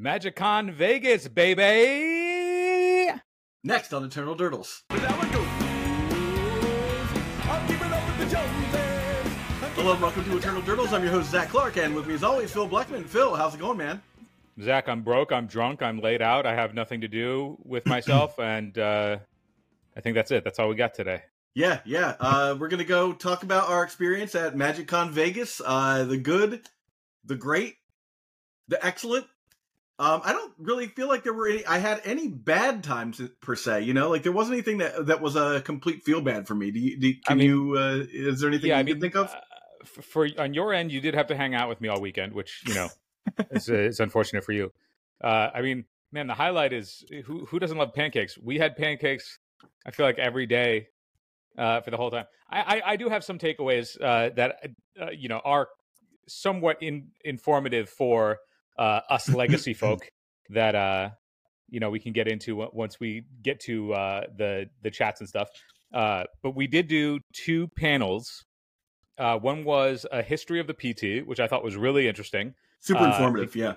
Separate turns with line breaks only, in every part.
MagicCon Vegas, baby.
Next on Eternal Durdles. Hello and welcome to Eternal Durdles. I'm your host Zach Clark, and with me as always Phil Blackman. Phil, how's it going, man?
Zach, I'm broke. I'm drunk. I'm laid out. I have nothing to do with myself, and uh, I think that's it. That's all we got today.
Yeah, yeah. Uh, we're gonna go talk about our experience at MagicCon Vegas. Uh, the good, the great, the excellent. Um, I don't really feel like there were any. I had any bad times per se. You know, like there wasn't anything that that was a complete feel bad for me. Do you? Do, can
I mean-
you? Uh, is there anything
Yeah,
you
I
can
mean,
think of?
uh, for on your end, you did have to hang out with me all weekend, which you know is uh, is unfortunate for you. Uh, I mean, man, the highlight is who who doesn't love pancakes? We had pancakes. I feel like every day uh, for the whole time. I I, I do have some takeaways uh, that uh, you know are somewhat in, informative for uh, us legacy folk that uh you know we can get into once we get to uh the the chats and stuff uh but we did do two panels uh one was a history of the pt which i thought was really interesting
Super
uh,
informative. Yeah.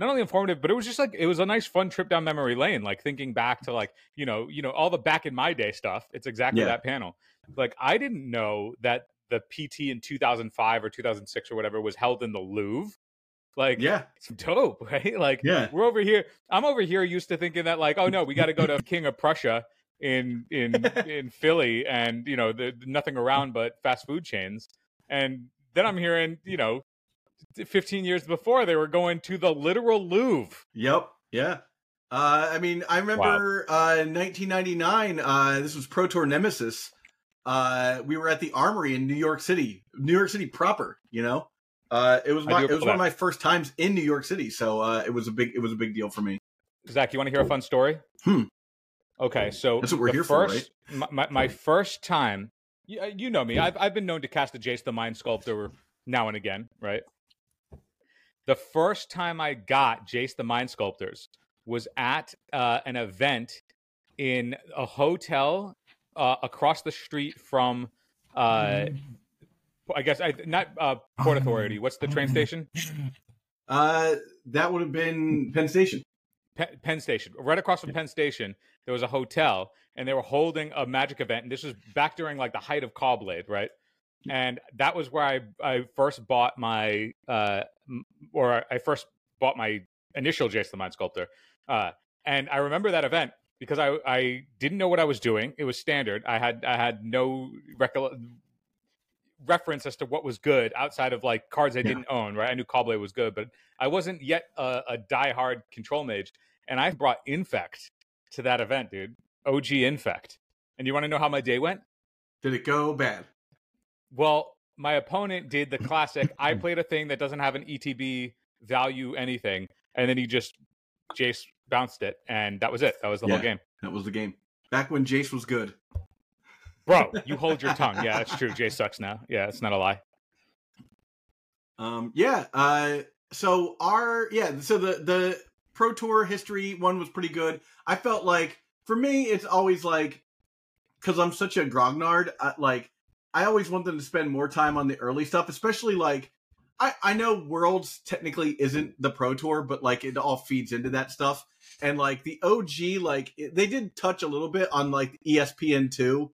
not only informative but it was just like it was a nice fun trip down memory lane like thinking back to like you know you know all the back in my day stuff it's exactly
Yeah.
that panel like i didn't know that the pt in 2005 or 2006 or whatever was held in the louvre like
Yeah.
it's dope, right? Like
Yeah.
we're over here. I'm over here used to thinking that like, oh no, we got to go to King of Prussia in in in Philly, and you know, the, nothing around but fast food chains. And then I'm hearing, you know, 15 years before they were going to the literal Louvre.
Yep. Yeah. Uh, I mean, I remember uh, in 1999. Uh, this was Pro Tour Nemesis. Uh, we were at the Armory in New York City, New York City proper. You know, uh, it was my it was one of my first times in New York City, so uh, it was a big it was a big deal for me.
Zach, you want to hear a fun story?
Hmm.
Okay, so
That's what we're
the
here for,
first, My, my, my first time, you, you know me. I've I've been known to cast a Jace the Mind Sculptor now and again, right? The first time I got Jace the Mind Sculptors was at uh, an event in a hotel uh, across the street from, uh, I guess I not uh, Port Authority. What's the train station?
Uh, that would have been Penn Station.
Penn, Penn Station, right across from Penn Station, there was a hotel, and they were holding a magic event. And this was back during like the height of Caw-Blade, right? And that was where I I first bought my uh or I first bought my initial Jace the Mind Sculptor. Uh, and I remember that event because I I didn't know what I was doing. It was standard. I had I had no recol- reference as to what was good outside of like cards I
Yeah.
didn't own. Right, I knew Caw-Blade was good, but I wasn't yet a, a diehard control mage, and I brought Infect to that event, dude. OG Infect. And you want to know how my day went?
Did it go bad?
Well, my opponent did the classic. I played a thing that doesn't have an ETB value anything, and then he just Jace bounced it, and that was it. That was the
Yeah.
whole game.
That was the game. Back when Jace was good.
Bro, you hold your tongue. Yeah, that's true. Jay sucks now. Yeah, it's not a lie.
Um, yeah. Uh, so our yeah. So the the Pro Tour history one was pretty good. I felt like for me, it's always like because I'm such a grognard. I, like I always want them to spend more time on the early stuff, especially like. I, I know Worlds technically isn't the Pro Tour, but like it all feeds into that stuff. And like the OG, like they did touch a little bit on like ESPN two,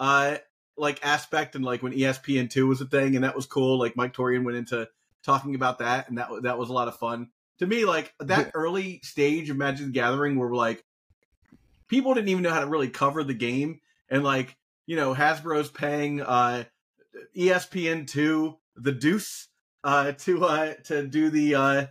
uh, like aspect and like when ESPN two was a thing, and that was cool. Like Mike Turian went into talking about that, and that that was a lot of fun to me. Like that early stage of Magic the Gathering, where like people didn't even know how to really cover the game, and like you know Hasbro's paying uh, ESPN two the Deuce uh, to uh, to do the uh,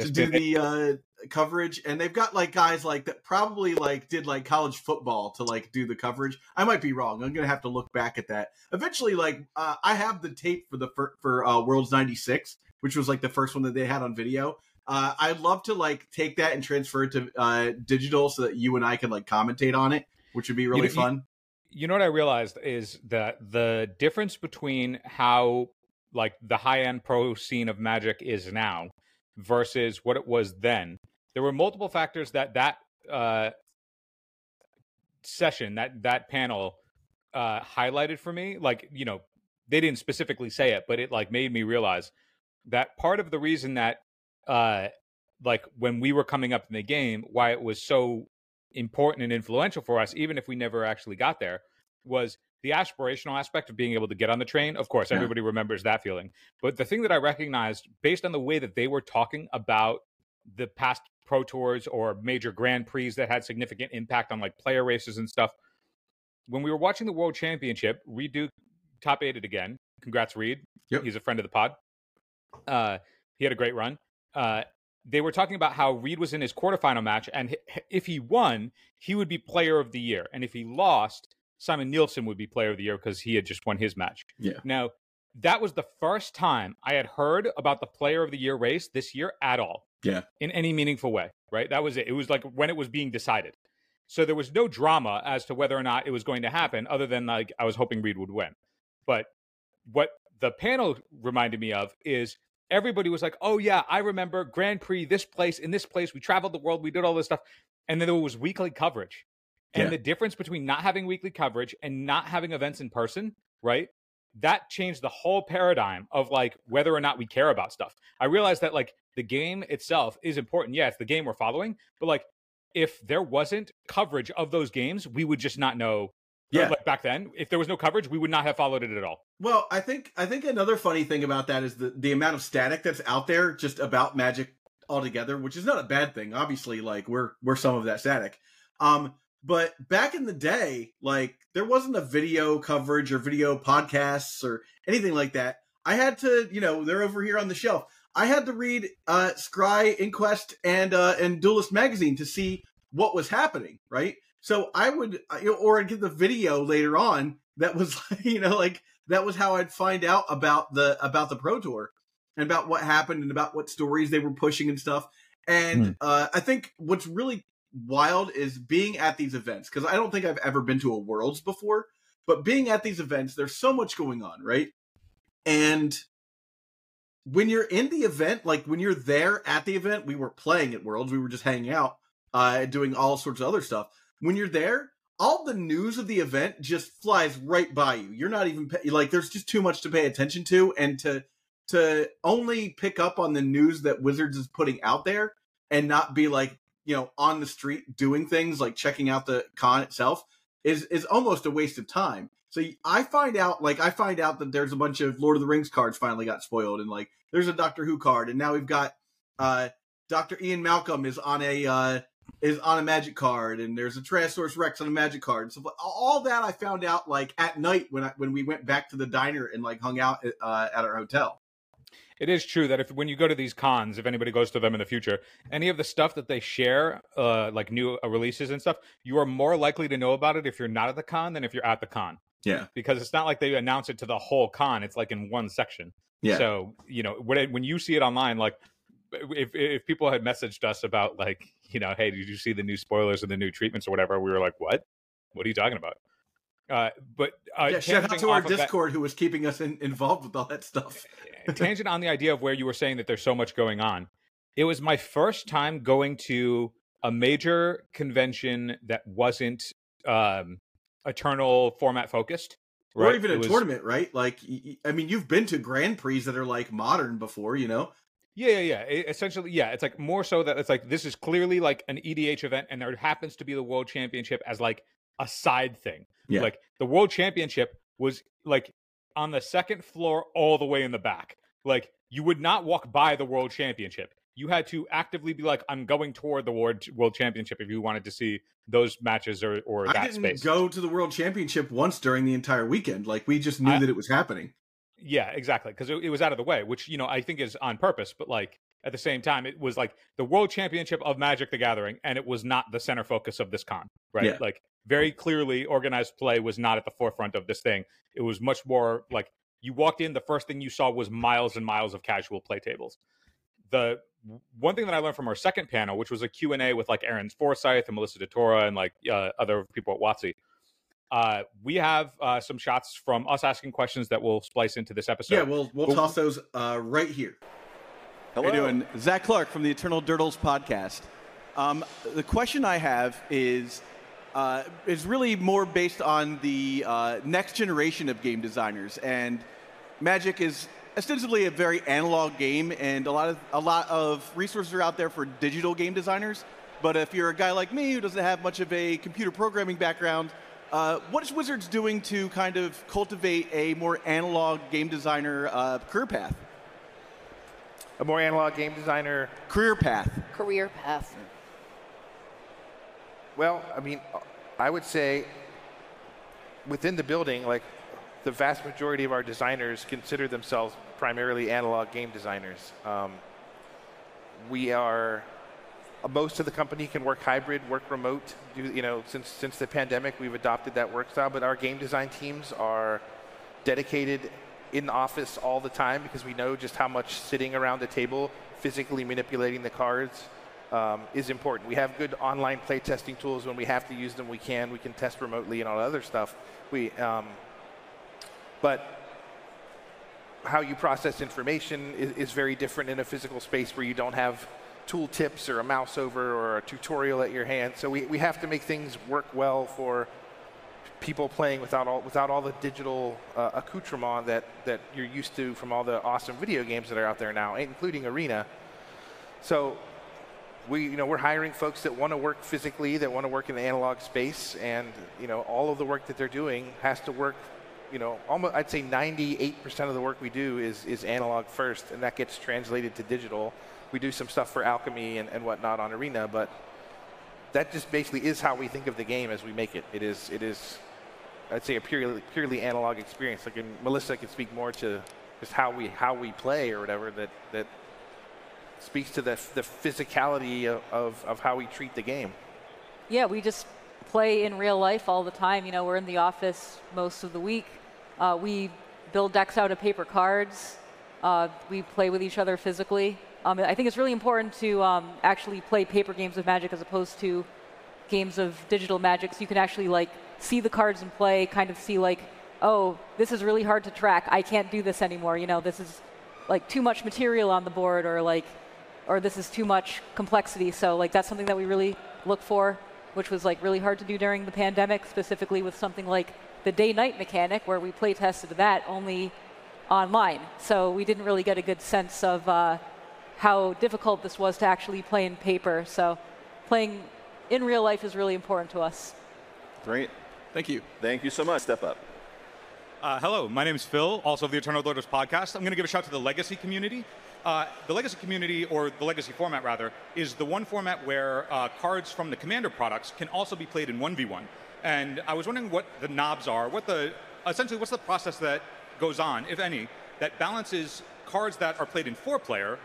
to do the uh, coverage, and they've got like guys like that probably like did like college football to like do the coverage. I might be wrong. I'm gonna have to look back at that. Eventually, like uh, I have the tape for the for, for uh, Worlds '96, which was like the first one that they had on video. Uh, I'd love to like take that and transfer it to uh, digital so that you and I can like commentate on it, which would be really
know, you-
fun.
you know what I realized is that the difference between how like the high end pro scene of Magic is now versus what it was then. There were multiple factors that that uh, session that that panel uh, highlighted for me. Like you know, they didn't specifically say it, but it like made me realize that part of the reason that uh, like when we were coming up in the game, why it was so important and influential for us, even if we never actually got there, was the aspirational aspect of being able to get on the train. Of course,
Yeah.
everybody remembers that feeling. But the thing that I recognized based on the way that they were talking about the past pro tours or major grand prix that had significant impact on like player races and stuff. When we were watching the World Championship, Reed Duke top eighted again. Congrats, Reed.
Yep.
He's a friend of the pod. Uh, he had a great run. Uh, they were talking about how Reed was in his quarterfinal match, and if he won, he would be player of the year. And if he lost, Simon Nielsen would be player of the year because he had just won his match.
Yeah.
Now, that was the first time I had heard about the player of the year race this year at all.
Yeah.
In any meaningful way, right? That was it. It was like when it was being decided. So there was no drama as to whether or not it was going to happen, other than like I was hoping Reed would win. But what the panel reminded me of is everybody was like, "Oh yeah, I remember Grand Prix, this place, in this place. We traveled the world, we did all this stuff," and then there was weekly coverage. And
Yeah.
the difference between not having weekly coverage and not having events in person, right? That changed the whole paradigm of like whether or not we care about stuff. I realized that like the game itself is important. Yeah, it's the game we're following, but like if there wasn't coverage of those games, we would just not know.
Yeah.
Like back then, if there was no coverage, we would not have followed it at all.
Well, I think I think another funny thing about that is the the amount of static that's out there just about Magic altogether, which is not a bad thing. Obviously, like we're we're some of that static. Um, but back in the day, like there wasn't a video coverage or video podcasts or anything like that. I had to, you know, they're over here on the shelf. I had to read uh Scrye, Inquest, and uh and Duelist magazine to see what was happening, right? So I would, uh, you know, or I'd get the video later on that was, you know, like that was how I'd find out about the about the Pro Tour and about what happened and about what stories they were pushing and stuff. And
Hmm.
uh, I think what's really wild is being at these events because I don't think I've ever been to a Worlds before, but being at these events, there's so much going on, right? And when you're in the event, like when you're there at the event, we weren't playing at Worlds, we were just hanging out, uh, doing all sorts of other stuff. When you're there, all the news of the event just flies right by you. You're not even pay- like there's just too much to pay attention to, and to to only pick up on the news that Wizards is putting out there and not be like you know on the street doing things like checking out the con itself is is almost a waste of time. So I find out like I find out that there's a bunch of Lord of the Rings cards finally got spoiled, and like there's a Doctor Who card, and now we've got uh Doctor Ian Malcolm is on a uh is on a Magic card, and there's a Tyrannosaurus Rex on a Magic card. So all that I found out like at night when I when we went back to the diner and like hung out uh, at our hotel.
It is true that if when you go to these cons, if anybody goes to them in the future, any of the stuff that they share, uh, like new uh, releases and stuff, you are more likely to know about it if you're not at the con than if you're at the con.
Yeah.
because it's not like they announce it to the whole con; it's like in one section.
Yeah.
So you know when it, when you see it online, like if if people had messaged us about like you know, hey, did you see the new spoilers and the new treatments or whatever? We were like, what? What are you talking about? Uh, but uh,
yeah, shout out to our
of that-
Discord who was keeping us in, involved with all that stuff.
tangent on the idea of where you were saying that there's so much going on. It was my first time going to a major convention that wasn't um, eternal format focused,
Or even a
was-
tournament, right? Like, I mean, you've been to Grand Prix that are like modern before, you know?
Yeah, yeah, yeah. It- essentially, yeah. It's like more so that it's like this is clearly like an EDH event, and there happens to be the World Championship as like a side thing.
Yeah.
Like the World Championship was like on the second floor, all the way in the back. Like you would not walk by the World Championship. You had to actively be like, "I'm going toward the World World Championship" if you wanted to see those matches or or
I
that
didn't
space.
go to the World Championship once during the entire weekend. Like, we just knew
I-
that it was happening.
Yeah, exactly. Because it, it was out of the way, which you know I think is on purpose. But like at the same time, it was like the World Championship of Magic: The Gathering, and it was not the center focus of this con, right?
Yeah.
Like very clearly, organized play was not at the forefront of this thing. It was much more like you walked in, the first thing you saw was miles and miles of casual play tables. The one thing that I learned from our second panel, which was a Q and A with like Aaron Forsyth and Melissa DeTora and like uh, other people at WotC. Uh, we have uh, some shots from us asking questions that we'll splice into this episode.
yeah, we'll we'll
Well-
toss those uh, right here.
Hello.
How you doing? Zach Clark from the Eternal Durdles podcast. Um, the question I have is uh, is really more based on the uh, next generation of game designers, and Magic is
ostensibly a very analog game, and a lot of a lot of resources are out there for digital game designers. But if you're a guy like me who doesn't have much of a computer programming background, uh, what is Wizards doing to kind of cultivate a more analog game designer uh, career path?
A more analog game designer
career path.
Career path.
Well, I mean, I would say within the building, like the vast majority of our designers consider themselves primarily analog game designers. Um, we are most of the company can work hybrid, work remote. Do, you know, since since the pandemic, we've adopted that work style. But our game design teams are dedicated in the office all the time because we know just how much sitting around the table, physically manipulating the cards, um, is important. We have good online play testing tools. When we have to use them, we can. We can test remotely and all that other stuff. We, um, but how you process information is, is very different in a physical space where you don't have tool tips or a mouse over or a tutorial at your hand. So we, we have to make things work well for people playing without all without all the digital uh, accoutrement that that you're used to from all the awesome video games that are out there now, including Arena. So we you know we're hiring folks that want to work physically, that want to work in the analog space, and you know all of the work that they're doing has to work. You know, almost I'd say 98% of the work we do is is analog first, and that gets translated to digital we do some stuff for Alchemy and, and whatnot on Arena, but that just basically is how we think of the game as we make it. It is, it is I'd say, a purely, purely analog experience. Like, Melissa can speak more to just how we, how we play or whatever that, that speaks to the, the physicality of, of, of how we treat the game.
Yeah, we just play in real life all the time. You know, we're in the office most of the week. Uh, we build decks out of paper cards. Uh, we play with each other physically. Um, I think it's really important to um, actually play paper games of Magic as opposed to games of digital Magic, so you can actually like see the cards in play, kind of see like, oh, this is really hard to track. I can't do this anymore. You know, this is like too much material on the board, or like, or this is too much complexity. So like that's something that we really look for, which was like really hard to do during the pandemic, specifically with something like the day-night mechanic, where we play tested that only online. So we didn't really get a good sense of. Uh, how difficult this was to actually play in paper. So playing in real life is really important to us.
Great.
Thank you.
Thank you so much. Step up.
Uh, hello, my name is Phil, also of the Eternal Durdles podcast. I'm going to give a shout to the Legacy community. Uh, the Legacy community, or the Legacy format rather, is the one format where uh, cards from the Commander products can also be played in 1v1. And I was wondering what the knobs are, what the essentially what's the process that goes on, if any, that balances cards that are played in four player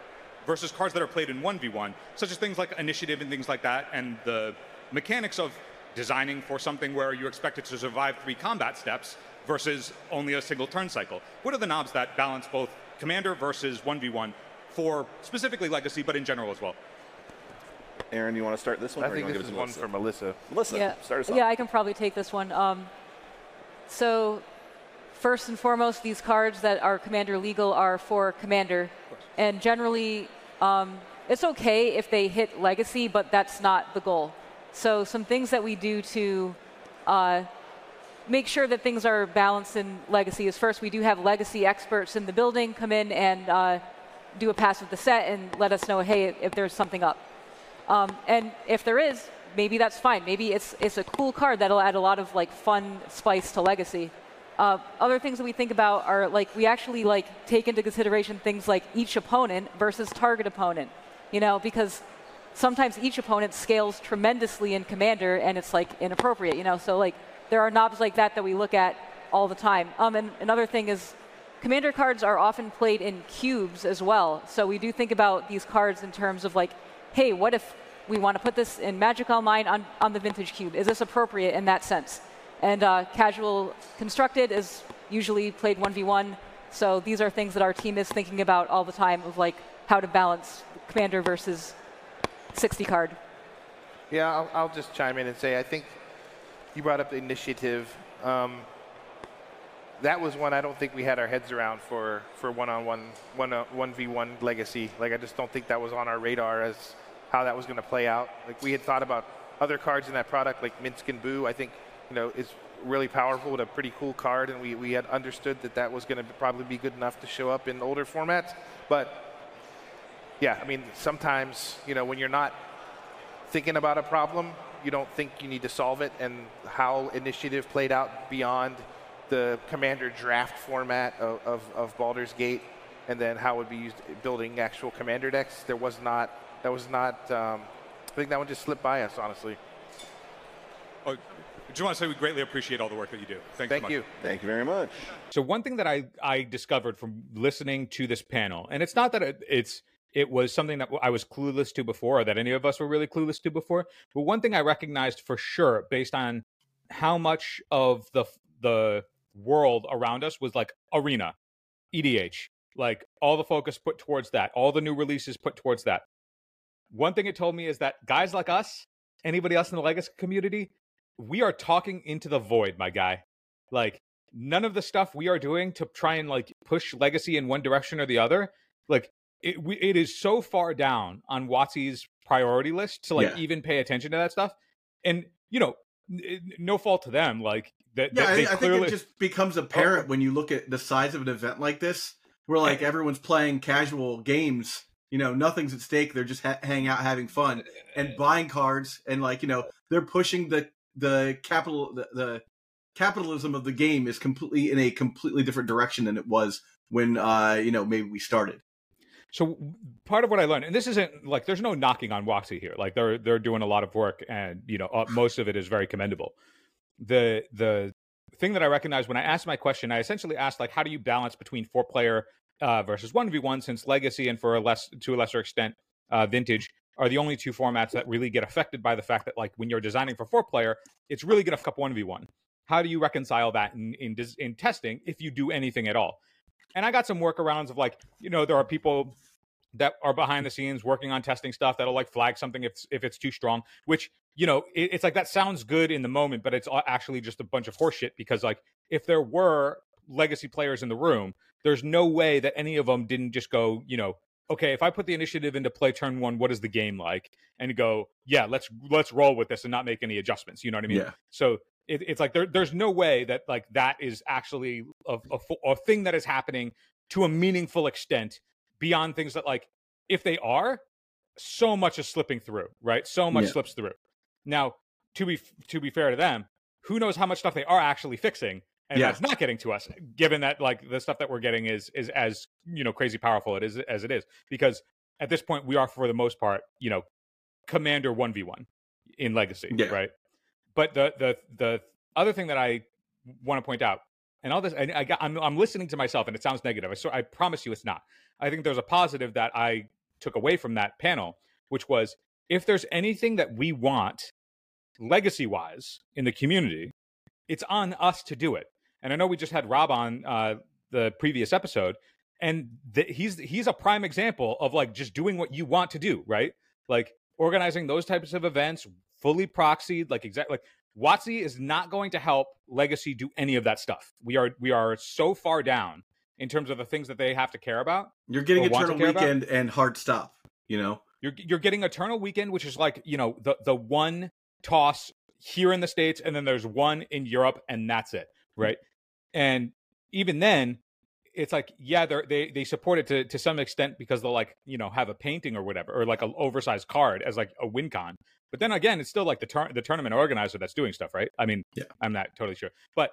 versus cards that are played in 1v1, such as things like initiative and things like that, and the mechanics of designing for something where you expect it to survive three combat steps versus only a single turn cycle. What are the knobs that balance both commander versus 1v1 for specifically legacy, but in general as well?
Aaron, you want to start this one?
I think this is one for Melissa.
Melissa,
yeah.
start us off.
Yeah, I can probably take this one. Um, so, first and foremost, these cards that are commander legal are for commander, and generally um, it's okay if they hit legacy, but that's not the goal. So some things that we do to uh, make sure that things are balanced in legacy is first we do have legacy experts in the building come in and uh, do a pass of the set and let us know, hey, if there's something up. Um, and if there is, maybe that's fine. Maybe it's it's a cool card that'll add a lot of like fun spice to legacy. Uh, other things that we think about are like we actually like take into consideration things like each opponent versus target opponent, you know, because sometimes each opponent scales tremendously in commander and it's like inappropriate, you know. So like there are knobs like that that we look at all the time. Um, and another thing is commander cards are often played in cubes as well. So we do think about these cards in terms of like, hey, what if we want to put this in Magic Online on, on the Vintage Cube? Is this appropriate in that sense? And uh, casual constructed is usually played 1v1. So these are things that our team is thinking about all the time of like how to balance commander versus 60 card.
Yeah, I'll, I'll just chime in and say I think you brought up the initiative. Um, that was one I don't think we had our heads around for for one-on-one, one one v one legacy. Like I just don't think that was on our radar as how that was going to play out. Like we had thought about other cards in that product, like Minsc and Boo. I think you know, is really powerful with a pretty cool card, and we, we had understood that that was going to probably be good enough to show up in older formats. But yeah, I mean, sometimes, you know, when you're not thinking about a problem, you don't think you need to solve it, and how initiative played out beyond the commander draft format of, of, of Baldur's Gate, and then how it would be used building actual commander decks. There was not, that was not, um, I think that one just slipped by us, honestly.
Oh, I just want to say we greatly appreciate all the work that you do. Thanks so
Thank
much.
you.
Thank you very much.
So one thing that I I discovered from listening to this panel, and it's not that it, it's it was something that I was clueless to before, or that any of us were really clueless to before. But one thing I recognized for sure, based on how much of the the world around us was like arena, EDH, like all the focus put towards that, all the new releases put towards that. One thing it told me is that guys like us, anybody else in the legacy community, we are talking into the void, my guy. Like none of the stuff we are doing to try and like push legacy in one direction or the other, like it we, it is so far down on WotC's priority list to like
Yeah.
even pay attention to that stuff. And you know, no fault to them. Like that,
Yeah, I,
they
I
clearly Oh.
think it just becomes apparent when you look at the size of an event like this, where like everyone's playing casual games. You know, nothing's at stake. They're just ha- hanging out, having fun, and buying cards, and like you know, they're pushing the the capital the, the capitalism of the game is completely in a completely different direction than it was when uh you know maybe we started.
So part of what I learned, and this isn't like there's no knocking on WotC here. Like they're they're doing a lot of work, and you know uh, most of it is very commendable. The the thing that I recognized when I asked my question, I essentially asked like, how do you balance between four player uh, versus one v one? Since Legacy and for a less to a lesser extent, uh, Vintage are the only two formats that really get affected by the fact that like when you're designing for four player, it's really going to fuck up one v one. How do you reconcile that in in, in testing if you do anything at all? And I got some workarounds of like, you know, there are people that are behind the scenes working on testing stuff that'll like flag something if if it's too strong. Which you know, it, it's like that sounds good in the moment, but it's actually just a bunch of horseshit because like if there were legacy players in the room, there's no way that any of them didn't just go, you know, okay, if I put the initiative into play turn one, what is the game like? And go, yeah, let's let's roll with this and not make any adjustments. You know what I mean?
Yeah.
So it, it's like there, there's no way that like that is actually a, a, a thing that is happening to a meaningful extent beyond things that like if they are, so much is slipping through, right? So much
Yeah.
slips through. Now, to be to be fair to them, who knows how much stuff they are actually fixing and
Yeah.
that's not getting to us given that like the stuff that we're getting is is as you know crazy powerful it is as it is because at this point we are for the most part you know commander 1v1 in legacy
Yeah.
right but the the the other thing that i want to point out and all this and I got, I'm, I'm listening to myself and it sounds negative I, so I promise you it's not. I think there's a positive that i took away from that panel which was if there's anything that we want legacy wise in the community it's on us to do it. And i know we just had rob on uh, the previous episode and th- he's he's a prime example of like just doing what you want to do right? Like organizing those types of events fully proxied like exactly like WotC is not going to help Legacy do any of that stuff. We are we are so far down in terms of the things that they have to care about.
You're getting
Or want to
Eternal
care about?
Weekend and Hard Stop. You know,
You're you're getting Eternal Weekend, which is like you know the the one toss here in the states, and then there's one in Europe, and that's it, right? And even then, it's like yeah, they they they support it to to some extent because they'll like you know have a painting or whatever, or like an oversized card as like a win con. But then again, it's still like the tur- the tournament organizer that's doing stuff, right? I mean,
Yeah.
I'm not totally sure, but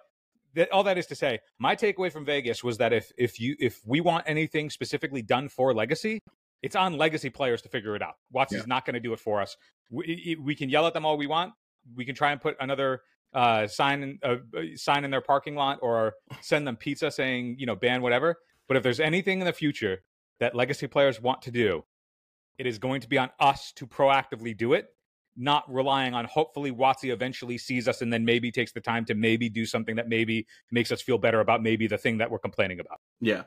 that, all that is to say, my takeaway from Vegas was that if if you if we want anything specifically done for Legacy, it's on Legacy players to figure it out. WotC's
Yeah.
not going to do it for us. We, we can yell at them all we want. We can try and put another uh, sign in, uh, sign in their parking lot or send them pizza saying you know ban whatever. But if there's anything in the future that Legacy players want to do, it is going to be on us to proactively do it not relying on hopefully WotC eventually sees us and then maybe takes the time to maybe do something that maybe makes us feel better about maybe the thing that we're complaining about.
Yeah.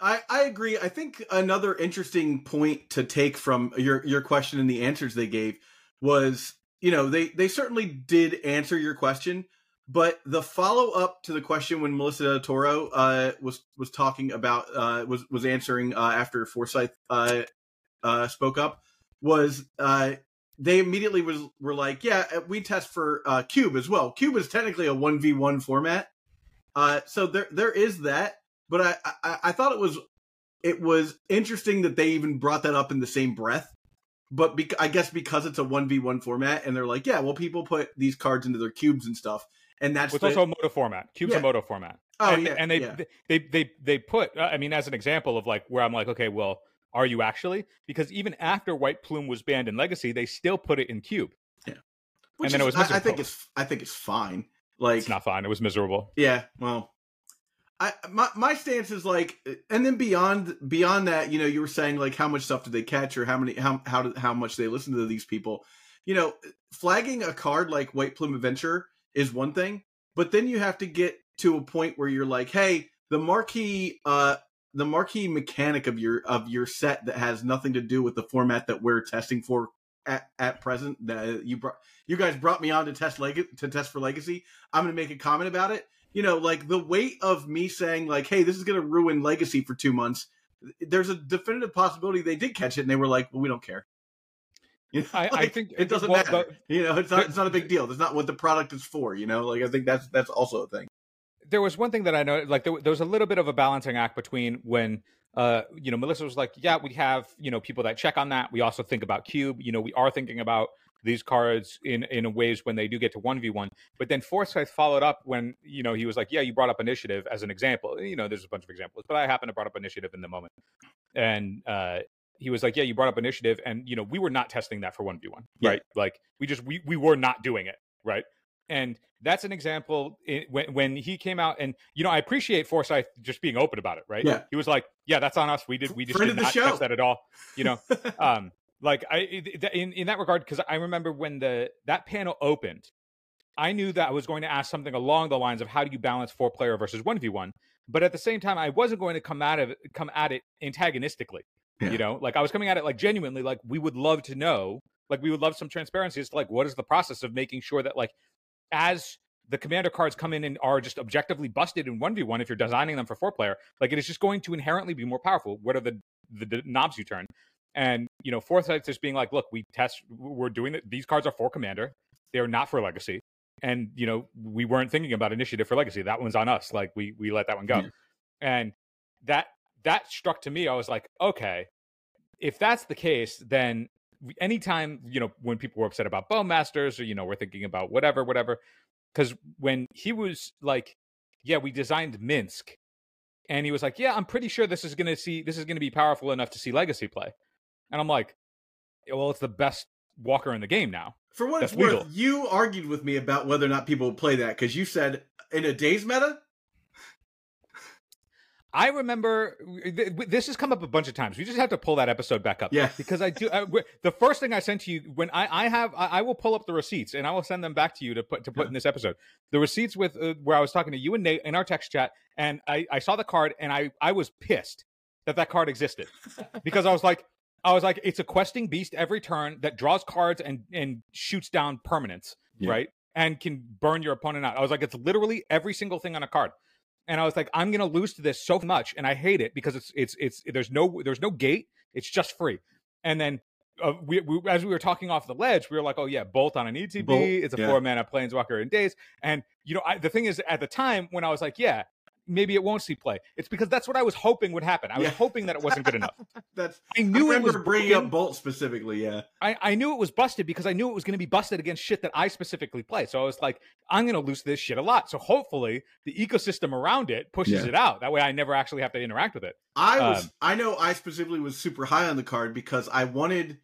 I, I agree. I think another interesting point to take from your, your question and the answers they gave was, you know, they, they certainly did answer your question, but the follow up to the question when Melissa Toro uh, was was talking about uh, was was answering uh, after Forsyth uh, uh, spoke up was uh, they immediately was were like, yeah, we test for Cube as well. Cube is technically a one v one format, uh, so there there is that. But I, I I thought it was it was interesting that they even brought that up in the same breath. But bec- I guess because it's a one v one format, and they're like, yeah, well, people put these cards into their cubes and stuff, and that's
It's
the-
also a moto format. Cube's
Yeah.
a moto format.
oh
and,
yeah,
and they,
yeah.
they they they put. uh, I mean, as an example of like where I'm like, okay, well, are you actually? Because even after White Plume was banned in Legacy, they still put it in Cube.
Which
and then it
is-
was
I, I think it's I think it's fine. Like
It's not fine. It was miserable.
Yeah, well, I my my stance is like, and then beyond beyond that, you know, you were saying like how much stuff did they catch or how many how how how much they listen to these people. You know, flagging a card like White Plume Adventurer is one thing, but then you have to get to a point where you're like, hey, the marquee uh the marquee mechanic of your of your set that has nothing to do with the format that we're testing for at, at present that you brought you guys brought me on to test leg to test for legacy i'm going to make a comment about it you know like the weight of me saying like hey this is going to ruin legacy for two months there's a definitive possibility they did catch it and they were like well we don't care. You know,
I, I think
it doesn't
well,
matter.
the-
you know it's not it's not a big deal. That's not what the product is for you know? Like i think that's that's also a thing.
There was one thing that I know, like there, there was a little bit of a balancing act between when, uh, you know, Melissa was like, yeah, we have, you know, people that check on that. We also think about Cube. You know, we are thinking about these cards in in ways when they do get to one v one. But then Forsyth followed up when you know he was like, yeah, you brought up initiative as an example. You know, there's a bunch of examples, but I happen to brought up initiative in the moment, and uh, he was like, yeah, you brought up initiative, and you know, we were not testing that for one v one, right? Like we just we we were not doing it, right? And that's an example when when he came out, and you know, I appreciate Forsyth just being open about it, right?
Yeah.
he was like, yeah, that's on us. We did we just
Friend
did not
show.
test that at all, you know. um, like I in in that regard, because I remember when the that panel opened, I knew that I was going to ask something along the lines of how do you balance four player versus one v one, but at the same time, I wasn't going to come at it come at it antagonistically.
Yeah.
You know, like I was coming at it like genuinely, like we would love to know, like we would love some transparency as to like what is the process of making sure that like as the commander cards come in and are just objectively busted in 1v1 if you're designing them for four player like it is just going to inherently be more powerful what are the the, the knobs you turn and you know Forsyth just being like look we test we're doing it these cards are for commander. They're not for legacy. And you know we weren't thinking about initiative for legacy. That one's on us. Like we we let that one go.
Yeah.
and that that struck to me. I was like okay if that's the case then anytime you know when people were upset about bone masters or you know we're thinking about whatever whatever because when he was like yeah we designed Minsc and he was like yeah i'm pretty sure this is going to see this is going to be powerful enough to see legacy play and i'm like well it's the best walker in the game now
For what
That's
it's worth, you argued with me about whether or not people would play that because you said in a day's meta.
I remember th- this has come up a bunch of times. We just have to pull that episode back up.
Yeah.
because I do. I, w- the first thing I sent to you when I, I have, I, I will pull up the receipts and I will send them back to you to put to put
Yeah.
in this episode. The receipts with uh, where I was talking to you and Nate in our text chat, and I, I saw the card and I, I was pissed that that card existed because I was like, I was like, it's a questing beast every turn that draws cards and and shoots down permanents,
Yeah.
right? And can burn your opponent out. I was like, it's literally every single thing on a card and I was like, I'm gonna lose to this so much, and I hate it because it's it's it's there's no there's no gate, it's just free. And then uh, we, we as we were talking off the ledge, we were like, oh yeah, bolt on an ETB,
Bolt,
it's a
yeah.
four mana planeswalker in days. And you know, I, the thing is, at the time when I was like, yeah, maybe it won't see play, it's because that's what I was hoping would happen. I was
Yeah.
hoping that it wasn't good enough.
That's
I
I
knew it
remember
was
bringing
broken.
up Bolt specifically. Yeah,
I, I knew it was busted because I knew it was going to be busted against shit that I specifically play. So I was like, I'm going to lose this shit a lot. So hopefully the ecosystem around it pushes
Yeah.
it out. That way I never actually have to interact with it.
I was.
Um,
I know I specifically was super high on the card because I wanted.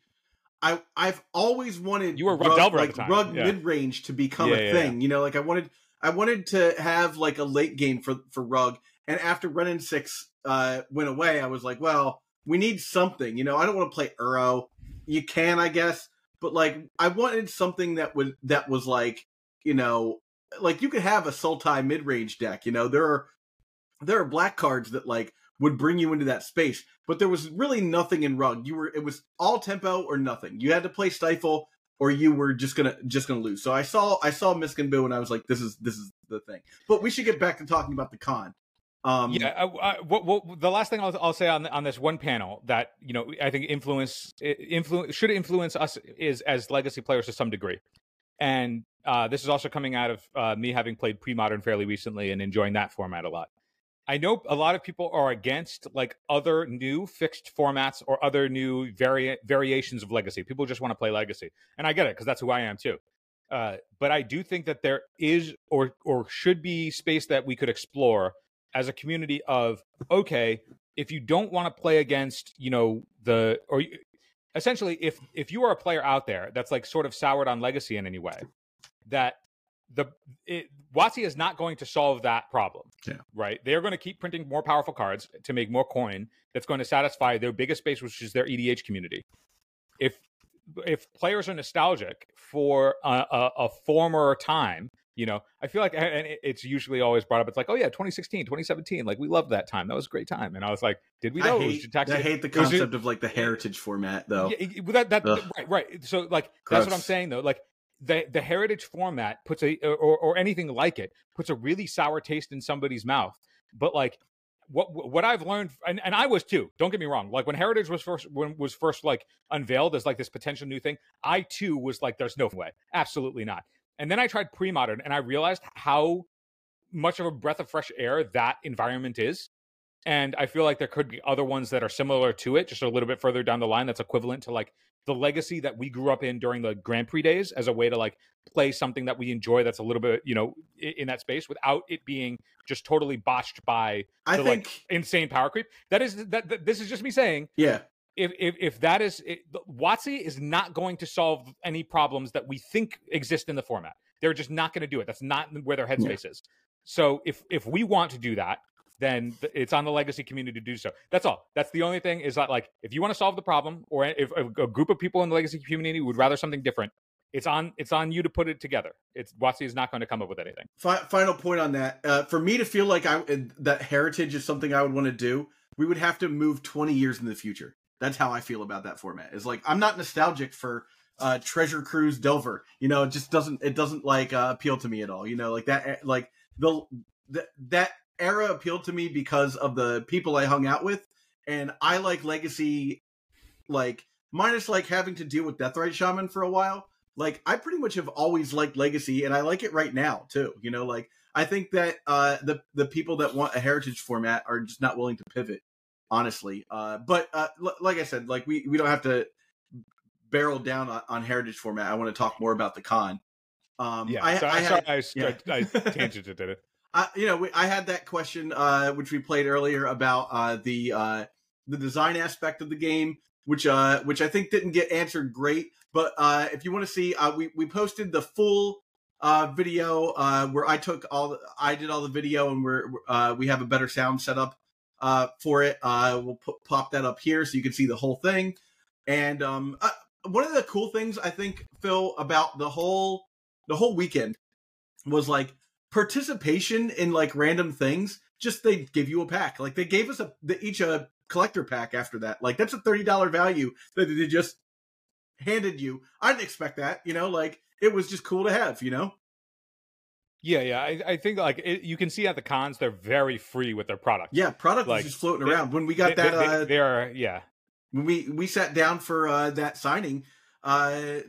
I I've always wanted
You were Rug
rug, like rug
yeah.
mid range to become
Yeah,
a thing. You know, like I wanted I wanted to have like a late game for for rug. And after Renin six uh, went away, I was like, well, we need something. You know, I don't want to play Uro. You can, I guess, but like I wanted something that would that was like you know like you could have a Sultai mid range deck. You know, there are there are black cards that like would bring you into that space, but there was really nothing in rug. You were it was all tempo or nothing. You had to play stifle or you were just gonna just gonna lose. So I saw I saw Miskin Boo and I was like, this is this is the thing. But we should get back to talking about the con. Um,
yeah. I, I, what, what, the last thing I'll, I'll say on on this one panel that you know I think influence influence should influence us is as legacy players to some degree, and uh, this is also coming out of uh, me having played pre-modern fairly recently and enjoying that format a lot. I know a lot of people are against like other new fixed formats or other new vari- variations of legacy. People just want to play legacy, and I get it because that's who I am too. Uh, but I do think that there is or or should be space that we could explore as a community of okay, if you don't want to play against you know the or essentially if if you are a player out there that's like sort of soured on legacy in any way, that the it, WotC is not going to solve that problem.
Yeah.
Right. They're going to keep printing more powerful cards to make more coin. That's going to satisfy their biggest base, which is their EDH community. If if players are nostalgic for a, a, a former time, you know, I feel like, and it's usually always brought up. It's like, oh yeah, 2016, 2017, like we loved that time. That was a great time. And I was like, did we know?
I hate, I hate the concept of like the heritage format, though.
Yeah, that, that right, right. So like, Gross. that's what I'm saying though. Like, the the heritage format puts a or, or anything like it puts a really sour taste in somebody's mouth. But like what what I've learned, and, and I was too. Don't get me wrong. Like when Heritage was first when was first like unveiled as like this potential new thing, I too was like, "There's no way, absolutely not." And then I tried pre modern, and I realized how much of a breath of fresh air that environment is. And I feel like there could be other ones that are similar to it, just a little bit further down the line. That's equivalent to like the legacy that we grew up in during the Grand Prix days as a way to like play something that we enjoy that's a little bit, you know, in that space without it being just totally botched by
I
the,
think
like insane power creep. That is that, that this is just me saying.
Yeah.
If if if that is it, is not going to solve any problems that we think exist in the format. They're just not going to do it. That's not where their headspace yeah. is. So if if we want to do that, then it's on the legacy community to do so. That's all. That's the only thing is that like if you want to solve the problem, or if a group of people in the legacy community would rather something different, it's on it's on you to put it together. It's WotC is not going to come up with anything.
Final point on that. Uh, for me to feel like I that heritage is something I would want to do, we would have to move twenty years in the future. That's how I feel about that format. Is like I'm not nostalgic for uh, Treasure Cruise Delver. You know, it just doesn't it doesn't like uh, appeal to me at all. You know, like that eh, like the, the that era appealed to me because of the people I hung out with, and I like Legacy, like minus like having to deal with Deathrite Shaman for a while. Like I pretty much have always liked Legacy, and I like it right now too. You know, like I think that uh, the the people that want a heritage format are just not willing to pivot, honestly. Uh, but uh, l- like I said, like we we don't have to barrel down on, on heritage format. I want to talk more about the con.
Um, yeah, I, so, I, had, I, yeah. I, I tangented it.
I, you know, we, I had that question, uh, which we played earlier about uh, the uh, the design aspect of the game, which uh, which I think didn't get answered great. But uh, if you want to see, uh, we we posted the full uh, video uh, where I took all, the, I did all the video, and we're uh, we have a better sound setup uh, for it. Uh, we'll put, pop that up here so you can see the whole thing. And um, uh, one of the cool things I think Phil about the whole the whole weekend was like participation in like random things just they give you a pack like they gave us a the, each a collector pack after that like that's a $30 value that they just handed you i didn't expect that you know like it was just cool to have you know
yeah, yeah. I, I think like it, you can see at the cons, they're very free with their product.
Yeah, product like, is just floating they, around. When we got
they,
that,
they,
uh,
they, are yeah.
When we we sat down for uh, that signing, uh,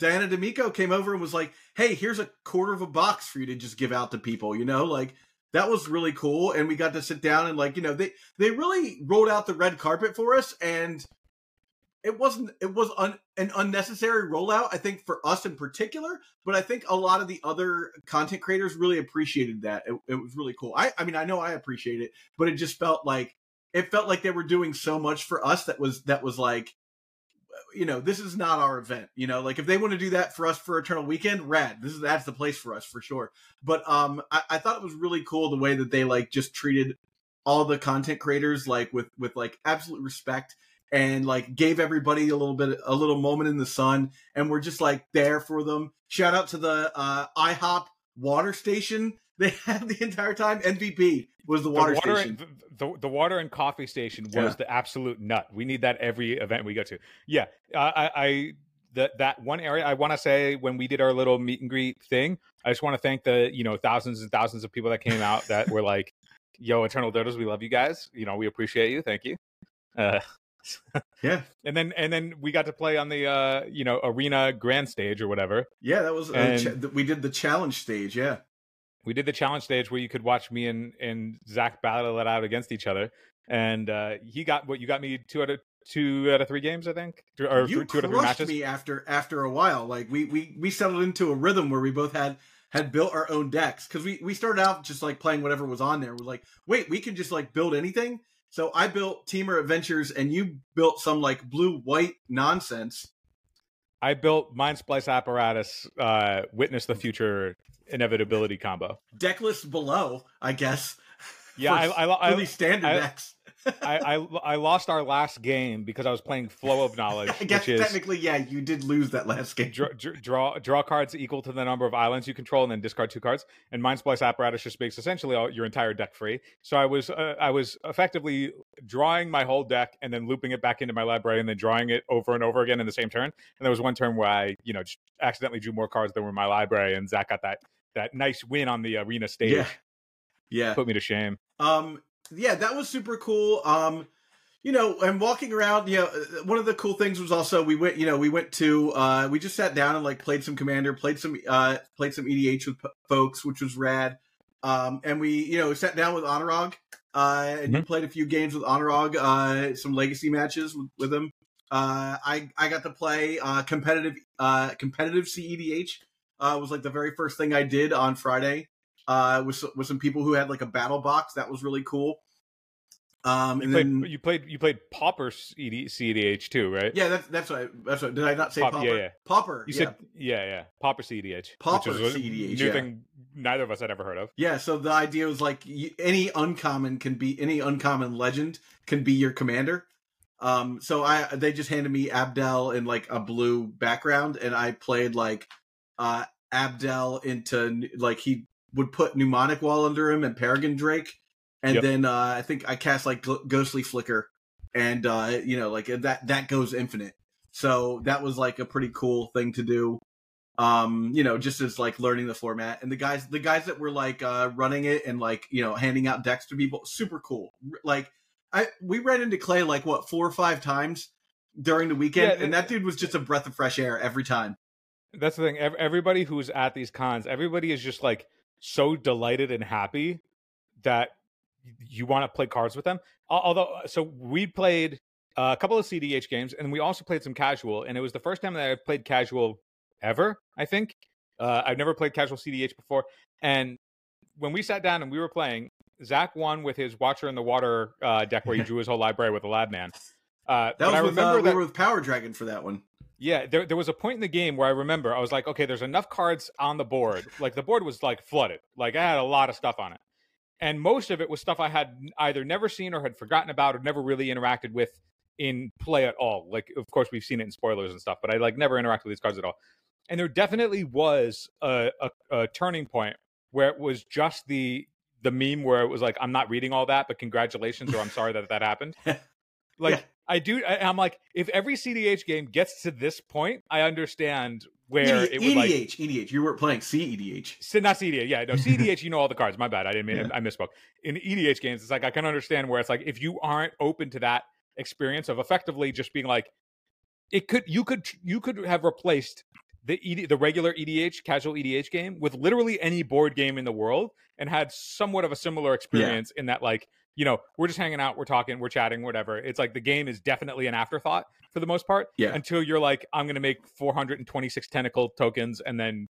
Diana D'Amico came over and was like, "Hey, here's a quarter of a box for you to just give out to people." You know, like that was really cool, and we got to sit down and like you know they they really rolled out the red carpet for us, and it wasn't it was un, an unnecessary rollout. I think for us in particular, but I think a lot of the other content creators really appreciated that. It, it was really cool. I I mean I know I appreciate it, but it just felt like it felt like they were doing so much for us that was that was like you know, this is not our event. You know, like if they want to do that for us for Eternal Weekend, rad. This is that's the place for us for sure. But um, I, I thought it was really cool the way that they like just treated all the content creators like with with like absolute respect and like gave everybody a little bit a little moment in the sun and we're just like there for them. Shout out to the uh, IHOP water station they had the entire time. MVP was the water, the water station.
And, the, the water and coffee station was yeah. the absolute nut. We need that every event we go to. Yeah, I, I that that one area I want to say when we did our little meet and greet thing. I just want to thank the you know thousands and thousands of people that came out that were like yo, Eternal Dodos, we love you guys. You know, we appreciate you. Thank you. Uh,
Yeah,
and then and then we got to play on the uh, you know arena grand stage or whatever.
yeah, that was uh,
And-
cha- we did the challenge stage. Yeah,
We did the challenge stage where you could watch me and and Zach battle it out against each other, and uh, he got what you got me two out of two out of three games, I think, or
you
two out of three
crushed me after after a while. Like we we we settled into a rhythm where we both had had built our own decks because we we started out just like playing whatever was on there. We're like, wait, we can just like build anything. So I built Temur Adventures, and you built some like blue white nonsense.
I built Mindsplice apparatus, uh, witness the future inevitability combo.
Deck list below, I guess.
Yeah, I, I, I,
really standard decks.
I, I I lost our last game because I was playing Flow of Knowledge,
I guess
which is
technically, yeah, you did lose that last game.
draw, draw draw cards equal to the number of islands you control, and then discard two cards. And Mindsplice apparatus just makes essentially all, your entire deck free. So I was uh, I was effectively drawing my whole deck and then looping it back into my library, and then drawing it over and over again in the same turn. And there was one turn where I you know just accidentally drew more cards than were in my library, and Zach got that that nice win on the arena stage.
Yeah. Yeah.
Put me to shame.
Um, yeah, that was super cool. Um, you know, and walking around, you know, uh, one of the cool things was also we went, you know, we went to, uh, we just sat down and like played some Commander, played some, uh, played some EDH with p- folks, which was rad. Um, and we, you know, sat down with Anurag, uh, and you played a few games with Anurag, uh, some legacy matches with, with him. Uh, I, I got to play, uh, competitive, uh, competitive CEDH, uh, was like the very first thing I did on Friday uh, with with some people who had like a battle box. That was really cool. Um,
You
and
played,
then
you played you played Pauper CD, CDH too, right?
yeah, that's that's what I, that's what did I not say
Pop-
Pauper?
yeah, yeah.
Pauper.
You
yeah.
said yeah, yeah. Pauper CDH.
Pauper
which a new
yeah.
thing neither of us had ever heard of.
Yeah, so the idea was like any uncommon can be any uncommon legend can be your commander. Um, so I they just handed me Abdel in like a blue background, and I played like uh Abdel into like he would put Mnemonic Wall under him and Peregrine Drake, and
Yep.
then uh, I think I cast like Ghostly Flicker, and uh, you know like that that goes infinite. So that was like a pretty cool thing to do um you know just as like learning the format and the guys the guys that were like uh running it and like you know handing out decks to people super cool like i we ran into clay like what four or five times during the weekend
Yeah,
and that dude was just a breath of fresh air every time
That's the thing. Everybody who's at these cons, everybody is just like so delighted and happy that you want to play cards with them. Although, so we played uh, a couple of CDH games, and we also played some casual. And it was the first time that I played casual ever. I think uh, I've never played casual CDH before. And when we sat down and we were playing, Zach won with his Watcher in the Water uh, deck, where he drew his whole library with a lab man. Uh,
that was
I
with, uh,
remember
we
that
were with power dragon for that one
yeah, there there was a point in the game where I remember I was like, okay, there's enough cards on the board. Like the board was like flooded. Like I had a lot of stuff on it. And most of it was stuff I had either never seen or had forgotten about or never really interacted with in play at all. Like of course we've seen it in spoilers and stuff, but I like never interacted with these cards at all. And there definitely was a, a, a turning point where it was just the the meme where it was like, I'm not reading all that, but congratulations, or I'm sorry that that happened. Like
Yeah.
I do, I, I'm like, if every CDH game gets to this point, I understand where
ED-
it would like
EDH EDH you weren't playing CEDH
so not CDH, yeah, no CDH. You know all the cards. My bad. I didn't mean.
Yeah.
I misspoke. In EDH games, it's like I can understand where it's like if you aren't open to that experience of effectively just being like, it could you could you could have replaced the ED, the regular EDH casual EDH game with literally any board game in the world and had somewhat of a similar experience in that like you know we're just hanging out, we're talking, we're chatting, whatever. It's like the game is definitely an afterthought for the most part
Yeah.
until you're like I'm going to make 426 tentacle tokens and then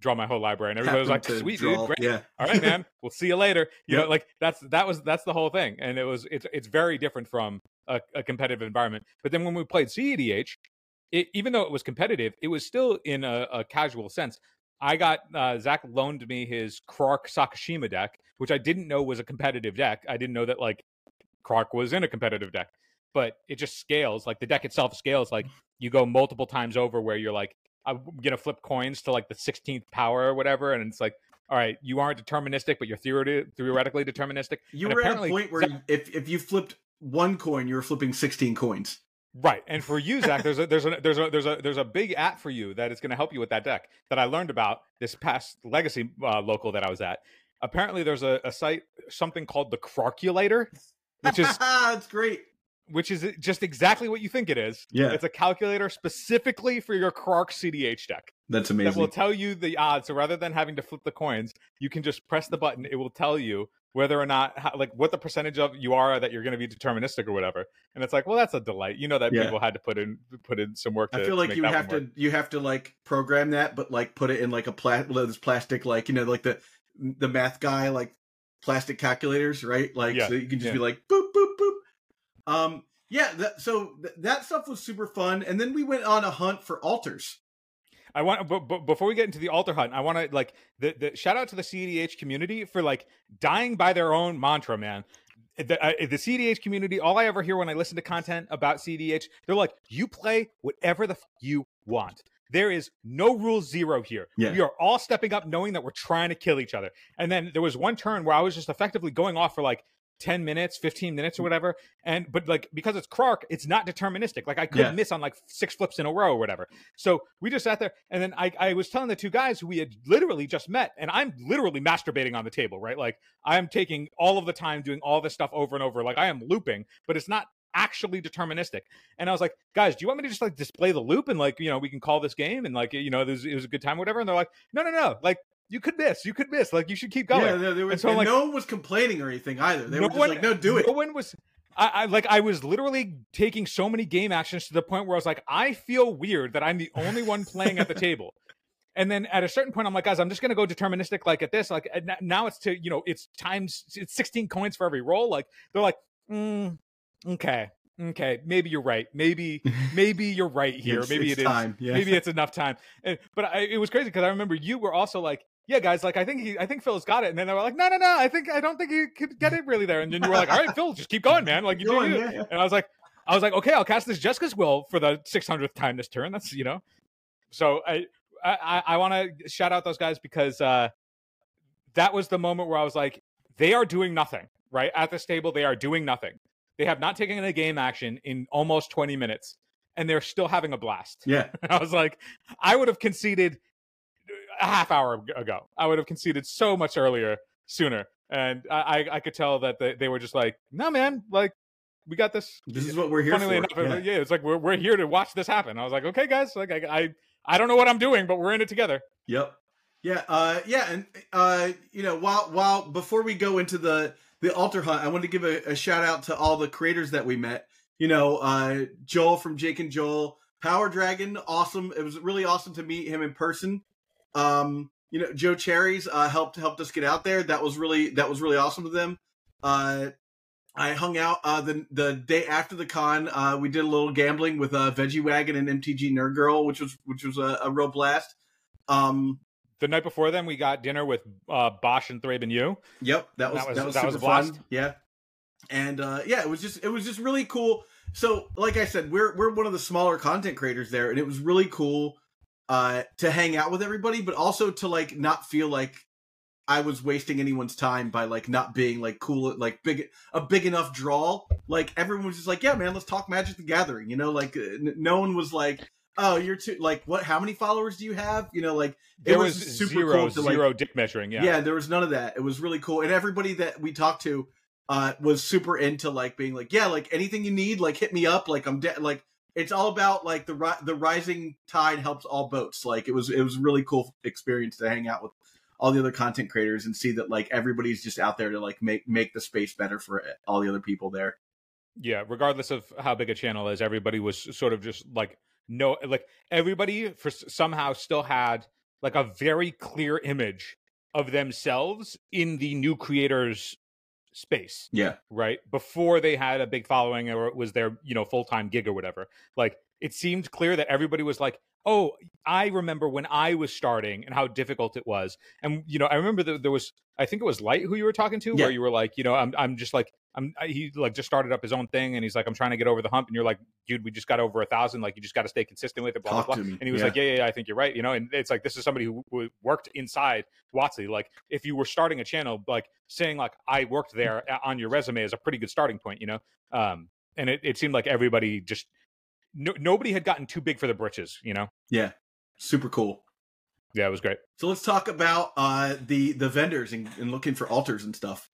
draw my whole library. And everybody was like sweet
draw-
dude great.
Yeah.
All right man. We'll see you later. You
Yep.
know like that's that was that's the whole thing. And it was it's it's very different from a, a competitive environment. But then when we played cedh it, even though it was competitive it was still in a, a casual sense i got uh, zach loaned me his krark sakashima deck which i didn't know was a competitive deck i didn't know that like krark was in a competitive deck but it just scales like the deck itself scales like you go multiple times over where you're like i'm gonna flip coins to like the 16th power or whatever and it's like all right, you aren't deterministic, but you're theoreti- theoretically deterministic.
you
And
were at a point where
Zach-
if if you flipped one coin you were flipping 16 coins
Right, and for you, Zach, there's a there's a there's a there's a there's a big app for you that is going to help you with that deck that I learned about this past legacy uh, local that I was at. apparently there's a, a site something called the Krarkulator, which is
That's great.
Which is just exactly what you think it is.
Yeah.
It's a calculator specifically for your Krark CDH deck
That's amazing.
that will tell you the odds. So rather than having to flip the coins, you can just press the button. It will tell you whether or not, how, like, what the percentage of you are that you're going to be deterministic or whatever. And it's like, well, that's a delight. You know that
Yeah.
people had to put in put in some work. To
I feel like you have to
work.
you have to like program that, but like put it in like a pla- those plastic like you know like the the math guy like plastic calculators, right? Like
Yeah,
so you can just
yeah.
be like boop boop boop. Um, yeah. That, so th- that stuff was super fun, and then we went on a hunt for altars.
I want, but, but before we get into the altar hunt, I want to like the, the shout out to the CDH community for like dying by their own mantra, man. The, uh, the CDH community, all I ever hear when I listen to content about CDH, they're like, "You play whatever the f- you want." There is no rule zero here.
Yeah.
We are all stepping up, knowing that we're trying to kill each other. And then there was one turn where I was just effectively going off for like 10 minutes, 15 minutes or whatever. And but like because it's Krark, it's not deterministic. Like I could
Yeah.
miss on like six flips in a row or whatever. So we just sat there and then I, I was telling the two guys who we had literally just met, and I'm literally masturbating on the table, right? Like I am taking all of the time doing all this stuff over and over. Like I am looping, but it's not actually deterministic. And I was like, guys, do you want me to just like display the loop and like, you know, we can call this game and like, you know, this, it was a good time, or whatever. And they're like, no, no, no. Like you could miss, you could miss. Like you should keep going.
Yeah, there, was,
And so
and
like-
no one was complaining or anything either. They
No
were just
one-
like, "No, do it."
No one was. I, I like. I was literally taking so many game actions to the point where I was like, I feel weird that I'm the only one playing at the table. And then at a certain point, I'm like, guys, I'm just gonna go deterministic. Like at this, like now it's to you know, it's times it's 16 coins for every roll. Like they're like, mm, okay, okay, maybe you're right. Maybe maybe you're right here. Maybe
it's
it is.
time. Yeah.
Maybe it's enough time. And, but I, it was crazy because I remember you were also like, yeah, guys, like I think he, I think Phil's got it. And then they were like, no, no, no, I think I don't think he could get it really there. And then you were like, all right, Phil, just keep going, man. Like you do
yeah, yeah.
And I was like, I was like, okay, I'll cast this Jeska's Will for the 600th time this turn. That's you know. So I I, I want to shout out those guys because uh, that was the moment where I was like, they are doing nothing right at this table. They are doing nothing. They have not taken a game action in almost 20 minutes, and they're still having a blast.
Yeah,
I was like, I would have conceded a half hour ago. I would have conceded so much earlier, sooner. And I, I, I could tell that they, they were just like, no, man, like, we got this.
this is what we're here
Funnily
for.
enough,
yeah.
yeah. it's like we're, we're here to watch this happen. I was like, okay, guys, like I, I I don't know what I'm doing, but we're in it together.
Yep. Yeah. Uh. Yeah. And uh. You know, while while before we go into the the altar hunt, I want to give a, a shout out to all the creators that we met. You know, uh, Joel from Jake and Joel, Power Dragon, awesome. It was really awesome to meet him in person. Um. You know, Joe Cherries uh, helped helped us get out there. That was really that was really awesome of them. Uh. I hung out uh, the the day after the con. Uh, we did a little gambling with uh, Veggie Wagon and MTG Nerd Girl, which was which was a, a real blast. Um,
The night before then, we got dinner with uh, Bosch and Thraben Yu.
Yep, that was
That was-
that was,
that
super
was a blast.
fun. Yeah, and uh, yeah, it was just it was just really cool. So, like I said, we're we're one of the smaller content creators there, and it was really cool uh, to hang out with everybody, but also to like not feel like I was wasting anyone's time by like not being like cool, like big a big enough draw. Like everyone was just like, yeah, man, let's talk Magic the Gathering. You know, like uh, n- no one was like. Oh, you're too like what? How many followers do you have? You know, like it
There
was,
was,
super
zero,
cool to like
zero dick measuring. Yeah.
yeah. there was none of that. It was really cool, and everybody that we talked to uh, was super into like being like, yeah, like anything you need, like hit me up. Like I'm de- like it's all about like the ri- the rising tide helps all boats. Like it was it was really cool experience to hang out with all the other content creators and see that like everybody's just out there to like make make the space better for eh, all the other people there.
yeah regardless of how big a channel is everybody was sort of just like no like everybody for somehow still had like a very clear image of themselves in the new creators space
Yeah,
right? Before they had a big following or it was their you know full-time gig or whatever. Like it seemed clear that everybody was like oh i remember when i was starting and how difficult it was and you know i remember that there was i think it was light who you were talking to
Yeah.
where you were like you know i'm, I'm just like i'm I- he like just started up his own thing and he's like i'm trying to get over the hump and you're like dude we just got over a thousand like you just got to stay consistent with it blah
Talk
blah blah and he was
Yeah.
like yeah, yeah yeah i think you're right you know and it's like this is somebody who, who worked inside WotC. Like if you were starting a channel, like saying like I worked there on your resume is a pretty good starting point, you know. Um, and it, it seemed like everybody just no, nobody had gotten too big for the britches, you know.
yeah, super cool.
Yeah, it was great.
So let's talk about uh, the the vendors and, and looking for altars and stuff.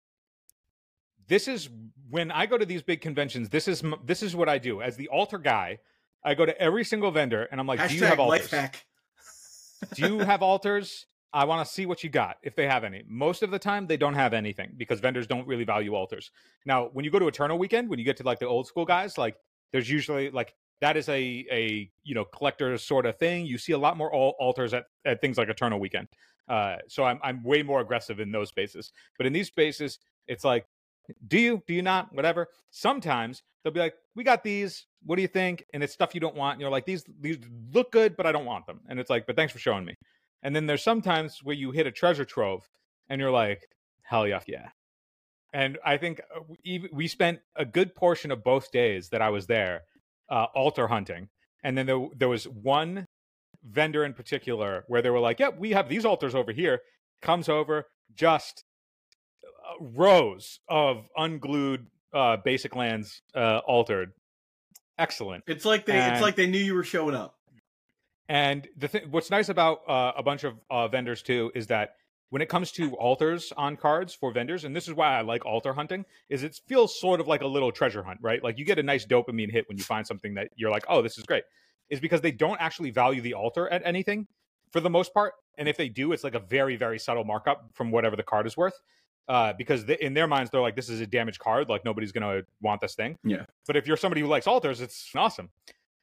This is when I go to these big conventions. This is this is what I do as the altar guy. I go to every single vendor and I'm like, "Do you have
Hashtag
altars? do you have altars? I want to see what you got if they have any. Most of the time, they don't have anything because vendors don't really value altars. Now, when you go to Eternal Weekend, when you get to like the old school guys, like there's usually like that is a a you know collector sort of thing. You see a lot more al- altars at, at things like Eternal Weekend. Uh, so I'm I'm way more aggressive in those spaces. But in these spaces, it's like, do you? Do you not? Whatever. Sometimes they'll be like, we got these. What do you think? And it's stuff you don't want. And you're like, these these look good, but I don't want them. And it's like, but thanks for showing me. And then there's sometimes where you hit a treasure trove, and you're like, hell yeah, yeah. And I think uh, we spent a good portion of both days that I was there uh, altar hunting. And then there, there was one vendor in particular where they were like, "Yep, we have these altars over here." Comes over, just uh, rows of unglued uh, basic lands uh, altered. Excellent.
It's like they
And-
it's like they knew you were showing up.
And the th- what's nice about uh, a bunch of uh, vendors too is that when it comes to altars on cards for vendors, and this is why I like altar hunting, is it feels sort of like a little treasure hunt, right? Like you get a nice dopamine hit when you find something that you're like, oh, this is great. Is because they don't actually value the altar at anything for the most part, and if they do, it's like a very very subtle markup from whatever the card is worth. Uh, because they, in their minds they're like, this is a damaged card, like nobody's gonna want this thing.
Yeah.
But if you're somebody who likes altars, it's awesome.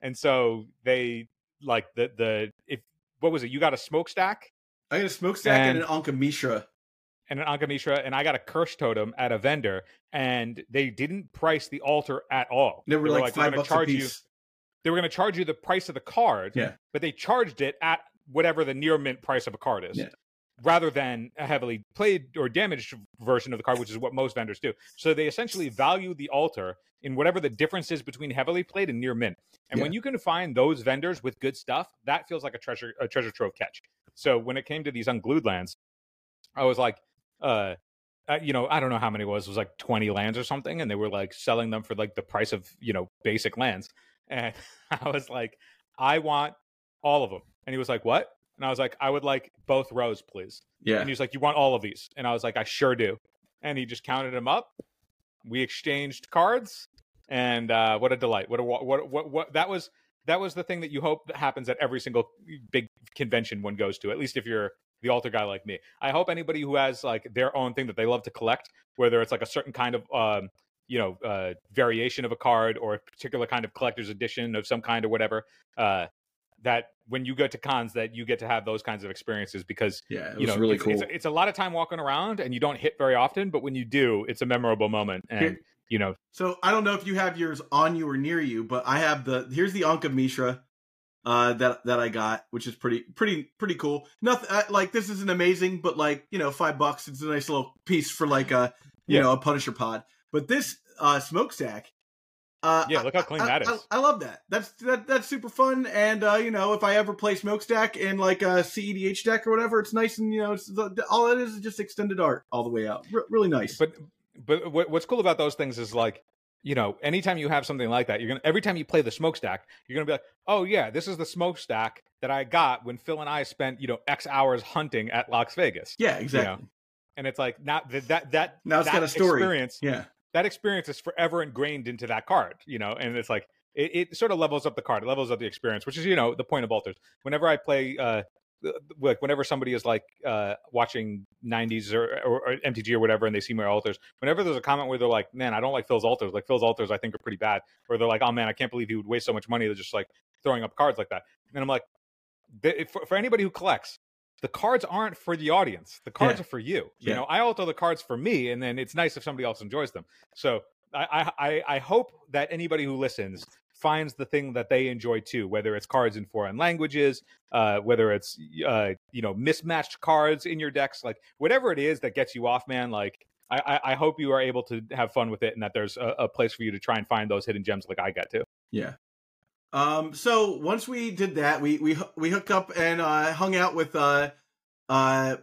And so they like the the if what was it? You got a smokestack
I got a smokestack and,
And-
an Ankh of Mishra.
and an Ankh of Mishra, and I got a curse totem at a vendor, and they didn't price the altar at all.
They were like,
"We're
five
gonna
a
charge you. They were going to charge you the price of the card,
Yeah.
but they charged it at whatever the near mint price of a card is.
Yeah.
Rather than a heavily played or damaged version of the card, which is what most vendors do. So they essentially value the altar in whatever the difference is between heavily played and near mint. And when you can find those vendors with good stuff, that feels like a treasure a treasure trove catch. So when it came to these unglued lands, I was like, uh, uh, you know, I don't know how many it was. It was like 20 lands or something. And they were like selling them for like the price of, you know, basic lands. And I was like, I want all of them. And he was like, what? And I was like, I would like both rows, please.
Yeah.
And he was like, you want all of these? And I was like, I sure do. And he just counted them up. We exchanged cards. And uh, what a delight. What a, what, what, what, what, that was, that was the thing that you hope that happens at every single big convention one goes to, at least if you're the altar guy like me. I hope anybody who has like their own thing that they love to collect, whether it's like a certain kind of um, you know uh, variation of a card or a particular kind of collector's edition of some kind or whatever, uh, that when you go to cons, that you get to have those kinds of experiences because
yeah, it was
you know
really
it's,
cool.
it's, it's a lot of time walking around and you don't hit very often, but when you do, it's a memorable moment. And
Here-
you know,
So I don't know if you have yours on you or near you, but I have the here's the Ankh of Mishra uh that that I got, which is pretty pretty pretty cool. Nothing uh, like this isn't amazing, but like, you know, 5 bucks it's a nice little piece for like a you
Yeah.
know, a Punisher pod. But this uh smokestack uh
Yeah, look how clean
I,
that
I-
is.
I, love that. That's that that's super fun and uh you know, if I ever play smokestack in like a CEDH deck or whatever, it's nice and you know, it's the, all it is is just extended art all the way out. R- really nice.
but but what's cool about those things is like you know anytime you have something like that you're gonna every time you play the smokestack you're gonna be like oh yeah this is the smokestack that i got when phil and i spent you know x hours hunting at las vegas
yeah,
you
exactly.
know? and it's like not that that that
Now it's
that
got a story.
experience
Yeah.
That experience is forever ingrained into that card you know and it's like it, it sort of levels up the card it levels up the experience which is you know the point of altars whenever i play uh like whenever somebody is like uh watching 90s or, or, or mtg or whatever and they see my altars whenever there's a comment where they're like man i don't like phil's altars like phil's altars i think are pretty bad or they're like oh man i can't believe he would waste so much money to just like throwing up cards like that and i'm like for anybody who collects the cards aren't for the audience the cards
Yeah.
are for you you
Yeah.
know i alter the cards for me and then it's nice if somebody else enjoys them so I, I I- hope that anybody who listens finds the thing that they enjoy too, whether it's cards in foreign languages, uh, whether it's uh, you know mismatched cards in your decks, like whatever it is that gets you off, man. Like I, I, I hope you are able to have fun with it, and that there's a, a place for you to try and find those hidden gems, like I get to.
Yeah. Um. So once we did that, we we we hooked up and uh, hung out with uh, uh,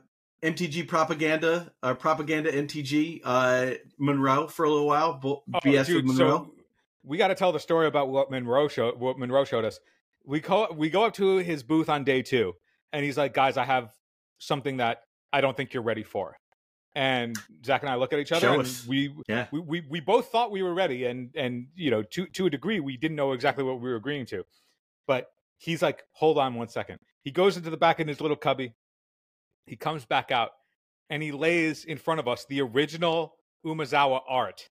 MTG propaganda, uh, propaganda MTG uh, Monroe for a little while. Bo-
Oh,
BS
dude,
with Monroe.
so we got to tell the story about what Monroe showed. What Monroe showed us. We go we go up to his booth on day two, and he's like, "Guys, I have something that I don't think you're ready for." And Zach and I look at each other,
Show
and
us.
we,
Yeah.
we we we both thought we were ready, and and you know, to to a degree, we didn't know exactly what we were agreeing to. But he's like, "Hold on one second. He goes into the back in his little cubby. He comes back out, and he lays in front of us the original Umezawa art,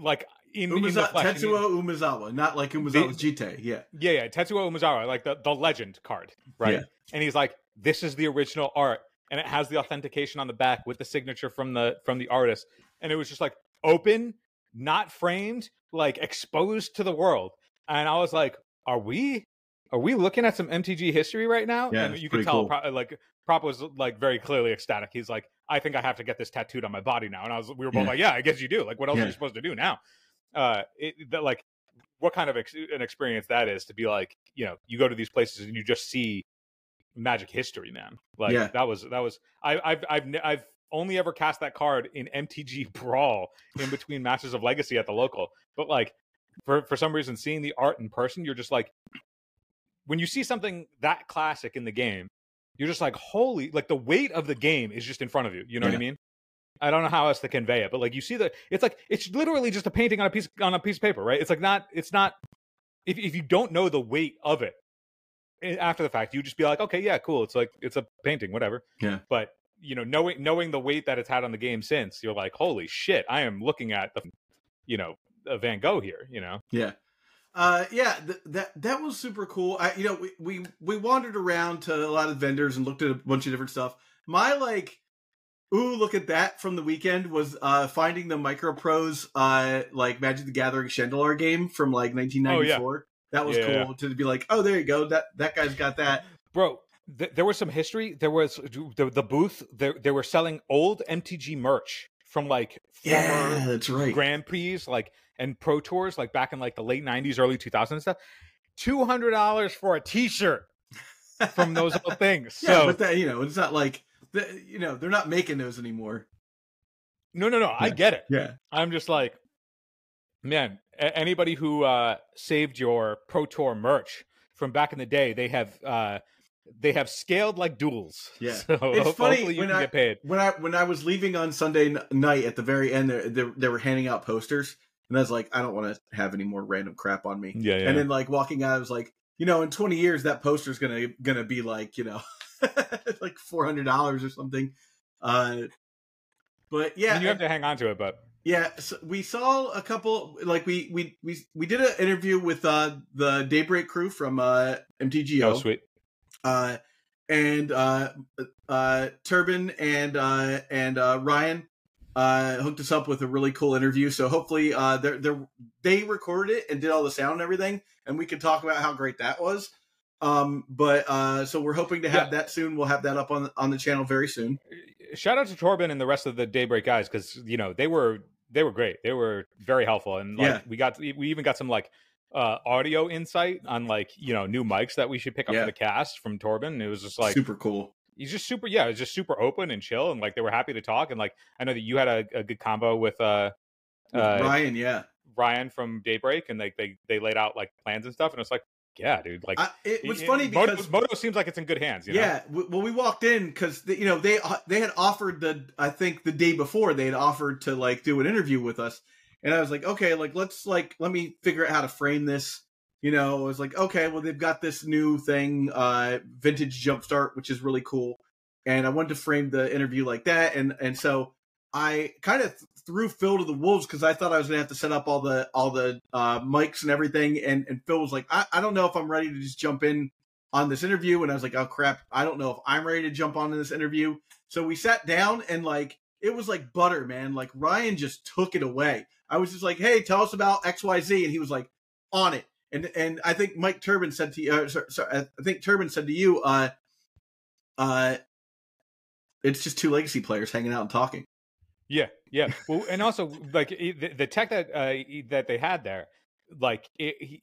like in, in the flesh.
Tetsuo Umezawa, not like Umezawa's Jitte. Yeah.
yeah, yeah, Tetsuo Umezawa, like the, the legend card, right?
Yeah.
And he's like, this is the original art, and it has the authentication on the back with the signature from the from the artist, and it was just like open, not framed, like exposed to the world, and I was like, are we? Are we looking at some MTG history right now?
Yeah,
and you can tell,
cool.
Pro- like Prop was like very clearly ecstatic. He's like, I think I have to get this tattooed on my body now, and I was, we were both
Yeah.
like, yeah, I guess you do. Like, what else are you supposed to do now? Uh, it, that, like what kind of ex- an experience that is to be like you know you go to these places and you just see magic history man like
Yeah.
that was that was I, i've i've i've only ever cast that card in mtg brawl in between masters of legacy at the local but like for for some reason seeing the art in person you're just like when you see something that classic in the game you're just like holy like the weight of the game is just in front of you you know what i mean I don't know how else to convey it, but like you see the, it's like it's literally just a painting on a piece on a piece of paper, right? It's like not, it's not. If if you don't know the weight of it after the fact, you just be like, okay, yeah, cool. It's like it's a painting, whatever.
Yeah.
But you know, knowing knowing the weight that it's had on the game since, you're like, holy shit, I am looking at the, you know, a Van Gogh here. You know,
Yeah. Uh, yeah, th- that that was super cool. I, you know, we, we we wandered around to a lot of vendors and looked at a bunch of different stuff. My like, ooh, look at that from the weekend was uh finding the MicroProse uh like Magic the Gathering Shandalar game from like 1994. That was
Yeah,
cool to be like, oh, there you go. That that guy's got that.
bro. Th- there was some history. There was the the booth. They they were selling old MTG merch from like former
Yeah, that's right.
Grand Prix, like and Pro Tours, like back in like the late '90s, early 2000s and stuff. Two hundred dollars for a T-shirt from those little things.
yeah,
so
but that you know, it's not like the, you know they're not making those anymore.
no, no, no. I get it.
Yeah,
I'm just like, man. A- anybody who uh, saved your Pro Tour merch from back in the day, they have uh, they have scaled like duels.
Yeah.
so
It's funny
you
when I-
get paid.
when I when I was leaving on Sunday n- night at the very end, they, they, they were handing out posters, and I was like, I don't want to have any more random crap on me.
Yeah, yeah.
And then like walking out, I was like, you know, in twenty years, that poster's gonna gonna be like, you know, like four hundred dollars or something. Uh, but
I
yeah,
mean, you have to hang on to it, but
yeah, so we saw a couple like we we we we did an interview with uh the Daybreak crew from uh MTGO
oh, sweet.
uh, and uh, uh, Torben and uh, and uh, Ryan uh, hooked us up with a really cool interview. So hopefully, uh, they're, they're, they recorded it and did all the sound and everything, and we could talk about how great that was. Um, but uh, so we're hoping to have
Yeah.
that soon. We'll have that up on on the channel very soon.
shout out to Torben and the rest of the Daybreak guys because you know they were they were great. They were very helpful, and like
Yeah.
we got we even got some like uh audio insight on like you know new mics that we should pick up
Yeah.
for the cast from Torben. It was just like
Super cool.
he's just super yeah, it was just super open and chill, and like they were happy to talk. And like I know that you had a, a good combo with uh
With
uh
Ryan, yeah,
Ryan from Daybreak, and like they they laid out like plans and stuff, and it's like yeah, dude, like.
I, it was
it-
funny
Moto,
because
Moto seems like it's in good hands. You know?
Yeah, w- well, we walked in because you know they uh, they had offered the I think the day before they had offered to like do an interview with us, and I was like, okay, like let's like let me figure out how to frame this. You know, I was like, okay, well they've got this new thing, uh, vintage jumpstart, which is really cool, and I wanted to frame the interview like that, and and so I kind of threw Phil to the wolves because I thought I was gonna have to set up all the all the uh, mics and everything, and and Phil was like, I, I don't know if I'm ready to just jump in on this interview and I was like, oh crap, I don't know if I'm ready to jump on to this interview. So we sat down and like it was like butter, man. Like Ryan just took it away. I was just like, hey, tell us about XYZ. And he was like, on it. And and I think Mike Turian said to you, uh, sorry, sorry, I think Torben said to you, uh, uh, it's just two legacy players hanging out and talking.
Yeah, yeah. Well, and also like the, the tech that uh, that they had there, like it, he,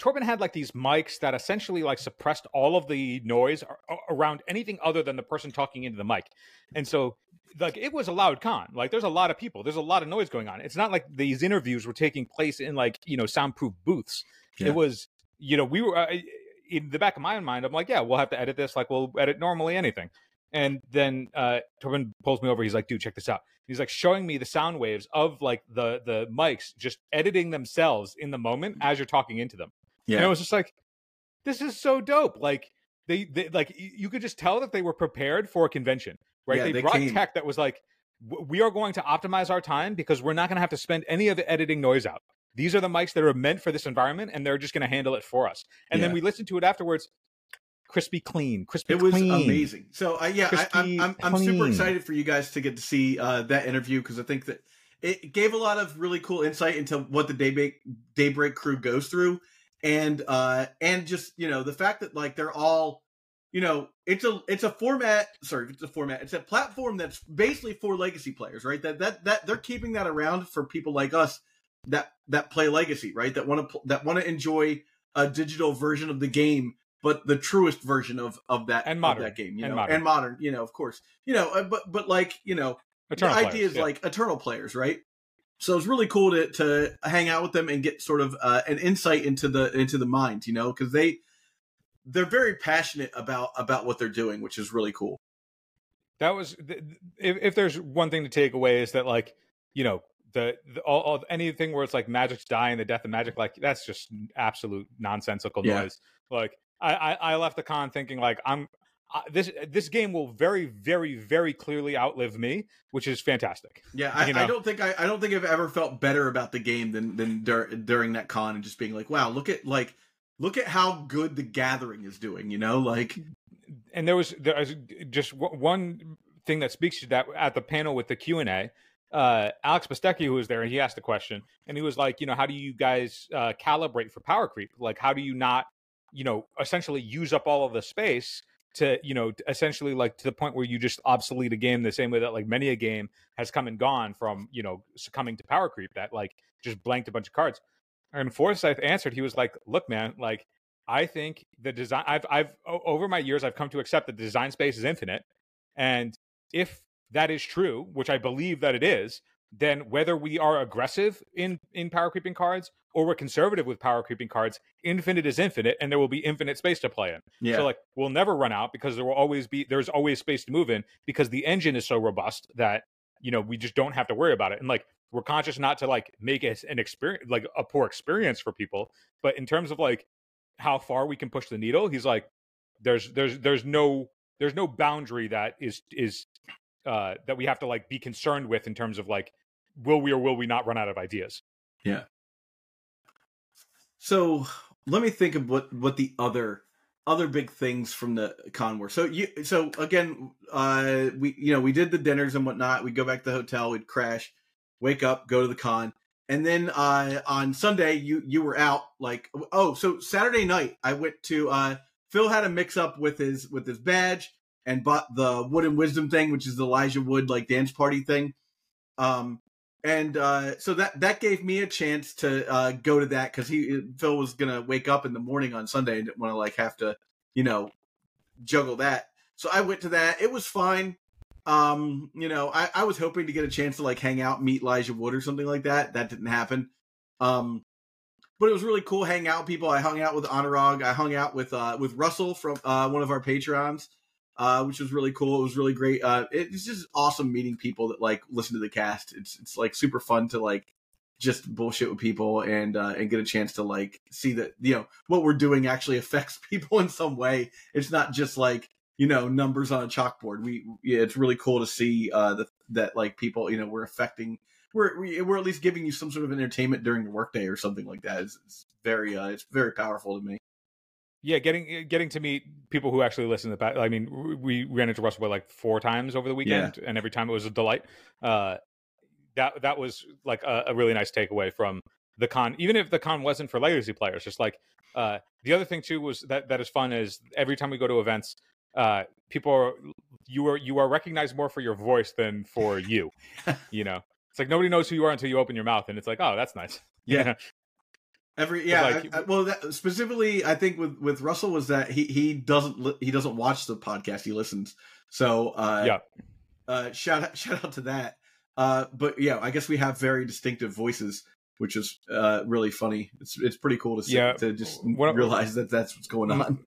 Torben had like these mics that essentially like suppressed all of the noise ar- around anything other than the person talking into the mic, and so like it was a loud con. Like there's a lot of people, there's a lot of noise going on. It's not like these interviews were taking place in like you know soundproof booths.
Yeah.
It was you know we were. Uh, in the back of my own mind, I'm like, yeah, we'll have to edit this like we'll edit normally anything. And then uh, Torben pulls me over. He's like, dude, check this out. He's like showing me the sound waves of like the the mics just editing themselves in the moment as you're talking into them. And it was just like, this is so dope. Like they, they like you could just tell that they were prepared for a convention, right?
Yeah,
they,
they
brought
came.
tech that was like, we are going to optimize our time because we're not going to have to spend any of the editing noise out. These are the mics that are meant for this environment, and they're just going to handle it for us. And then we listened to it afterwards, crispy clean, crispy
It was
clean.
amazing. So uh, yeah, I, I'm I'm, I'm super excited for you guys to get to see uh, that interview because I think that it gave a lot of really cool insight into what the Daybreak Daybreak crew goes through, and uh, and just you know the fact that like they're all you know it's a it's a format sorry it's a format it's a platform that's basically for legacy players right that that that they're keeping that around for people like us that that play legacy right that want to that want to enjoy a digital version of the game but the truest version of of that
And
of
modern.
that game you
And
know
modern.
and modern you know of course you know uh, but but like you know
Eternal
the idea
players,
is
yeah.
like eternal players right so it's really cool to to hang out with them and get sort of uh, an insight into the into the mind you know because they they're very passionate about about what they're doing which is really cool
that was if, if there's one thing to take away is that like you know the, the all, all anything where it's like magic's dying the death of magic like that's just absolute nonsensical
Yeah.
noise like I, I i left the con thinking like i'm I, this this game will very very very clearly outlive me which is fantastic
yeah I,
You
I don't think I, I don't think i've ever felt better about the game than than dur- during that con and just being like wow look at like look at how good the gathering is doing you know like
and there was there was just w- one thing that speaks to that at the panel with the Q and A. Uh, Alex Bastecki, who was there, and he asked a question, and he was like, you know, how do you guys uh, calibrate for power creep? Like, how do you not, you know, essentially use up all of the space to, you know, essentially like to the point where you just obsolete a game the same way that like many a game has come and gone from, you know, succumbing to power creep that like just blanked a bunch of cards. And Forsyth answered, he was like, look, man, like I think the design I've I've over my years I've come to accept that the design space is infinite. And if that is true, which I believe that it is, then whether we are aggressive in in power creeping cards or we're conservative with power creeping cards, infinite is infinite and there will be infinite space to play in.
yeah
So like we'll never run out because there will always be there's always space to move in because the engine is so robust that you know we just don't have to worry about it. And like we're conscious not to like make it an experience like a poor experience for people, but in terms of like how far we can push the needle, he's like there's there's there's no there's no boundary that is is uh that we have to like be concerned with in terms of like will we or will we not run out of ideas. Yeah.
So let me think of what what the other other big things from the con were. So you so again, uh, we you know we did the dinners and whatnot. We'd go back to the hotel. We'd crash, wake up, go to the con, and then uh, on Sunday you you were out. Like oh, so Saturday night I went to uh, Phil had a mix up with his with his badge and bought the Wood and Wisdom thing, which is the Elijah Wood like dance party thing. Um, and uh, so that that gave me a chance to uh, go to that because he Phil was gonna wake up in the morning on Sunday and didn't want to like have to you know juggle that. So I went to that. It was fine. Um, you know, I, I was hoping to get a chance to like hang out, meet Elijah Wood or something like that. That didn't happen. Um, but it was really cool hanging out with people. I hung out with Anurag. I hung out with uh, with Russell from uh, one of our Patreons uh, which was really cool. It was really great. Uh, it's just awesome meeting people that like listen to the cast. It's it's like super fun to like just bullshit with people and uh, and get a chance to like see that you know what we're doing actually affects people in some way. It's not just like you know numbers on a chalkboard. We yeah, it's really cool to see uh, the, that like people you know we're affecting. We're we- we're at least giving you some sort of entertainment during the workday or something like that. It's, it's very uh, it's very powerful to me.
Yeah, getting getting to meet people who actually listen to that. I mean, we ran into Russell Boyd like four times over the weekend, and every time it was a delight. Uh, that that was like a, a really nice takeaway from the con. Even if the con wasn't for legacy players, just like uh, the other thing too was that that is fun is every time we go to events, uh, people are you are you are recognized more for your voice than for you. you know, it's like nobody knows who you are until you open your mouth, and it's like, oh, that's nice.
Yeah.
You know?
Every yeah,
like-
I- I- well, that, specifically, I think with with Russell was that he he doesn't li- he doesn't watch the podcast, he listens. So uh,
Yeah.
uh, shout out shout out to that. Uh, but yeah, I guess we have very distinctive voices. which is uh, really funny. It's it's pretty cool to see,
Yeah.
to just
What-
realize that that's what's going on.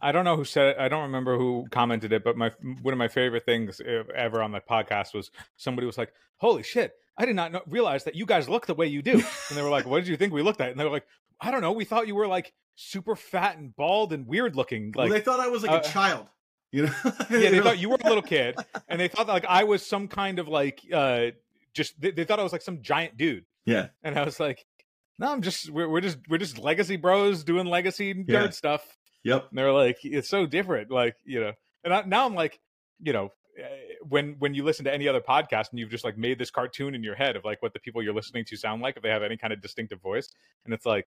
I don't know who said it. I don't remember who commented it, but my one of my favorite things e- ever on the podcast was somebody was like, "Holy shit! I did not know, realize that you guys look the way you do." And they were like, "What did you think we looked at?" And they were like, "I don't know. We thought you were like super fat and bald and weird looking.
well,
Like,
they thought I was like
uh,
a child, you know.
yeah, they thought you were a little kid, and they thought that like I was some kind of like uh just they, they thought I was like some giant dude."
Yeah,
And I was like, "No, I'm just we're, we're just we're just legacy bros doing legacy nerd
Yeah.
stuff."
yep.
And they're like, it's so different. Like, you know, and I, now I'm like, you know, Uh, when when you listen to any other podcast and you've just like made this cartoon in your head of like what the people you're listening to sound like if they have any kind of distinctive voice, and it's like,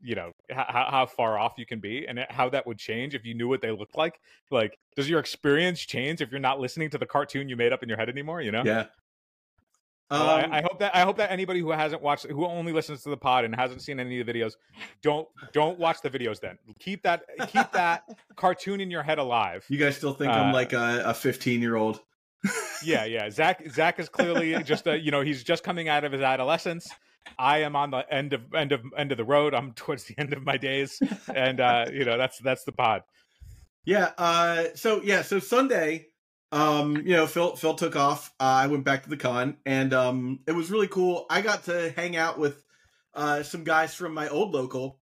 you know, how, how far off you can be and how that would change if you knew what they looked like. Like, does your experience change if you're not listening to the cartoon you made up in your head anymore? You know?
Yeah.
Well,
Um,
I, I hope that I hope that anybody who hasn't watched, who only listens to the pod and hasn't seen any of the videos, don't don't watch the videos. Then keep that keep that cartoon in your head alive.
you guys still think I'm
uh,
like a, a 15 year old?
Yeah, yeah. Zach Zach is clearly just a, you know he's just coming out of his adolescence. I am on the end of end of end of the road. I'm towards the end of my days, and uh, you know that's that's the pod.
Yeah. Uh. So yeah. So Sunday, um, you know, Phil Phil took off. Uh, I went back to the con, and um, it was really cool. I got to hang out with uh some guys from my old local.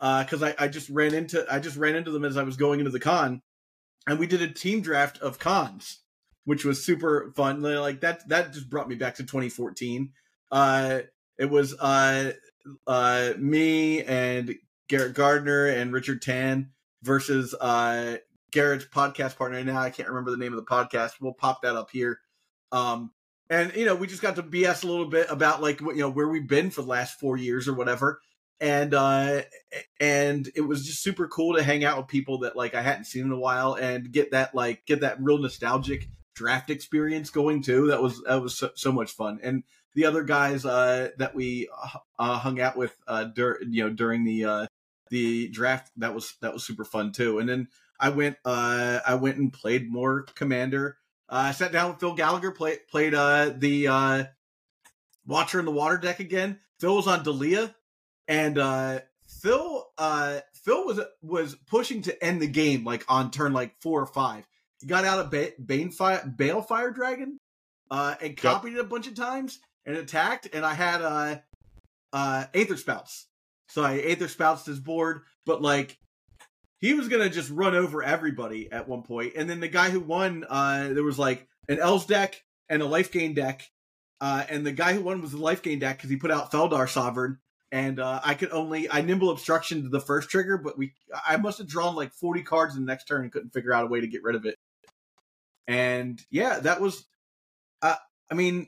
Uh, because I, I just ran into I just ran into them as I was going into the con, and we did a team draft of cons, which was super fun. Like that that just brought me back to 2014. Uh, it was uh uh me and Garrett Gardner and Richard Tan versus uh Garrett's podcast partner. Now I can't remember the name of the podcast. We'll pop that up here. Um and you know, we just got to BS a little bit about like you know where we've been for the last four years or whatever. And uh and it was just super cool to hang out with people that like I hadn't seen in a while and get that like get that real nostalgic draft experience going too. That was that was so, so much fun. And the other guys uh that we uh hung out with uh dur- you know during the uh the draft that was that was super fun too. And then I went uh I went and played more Commander. Uh, I sat down with Phil Gallagher, played played uh the uh Watcher in the Water deck again. Phil was on Dalia, and uh Phil uh Phil was was pushing to end the game like on turn like four or five. He got out of ba- Banefire Balefire Dragon, uh, and copied it a bunch of times and attacked. And I had uh uh Aether Spouts, so I Aether Spouts his board, but like he was gonna just run over everybody at one point. And then the guy who won, uh, there was like an Elves deck and a Life Gain deck, uh, and the guy who won was the Life Gain deck because he put out Felidar Sovereign. And uh, I could only I nimble obstruction to the first trigger, but we I must have drawn like forty cards in the next turn and couldn't figure out a way to get rid of it. And yeah, that was, uh, I mean,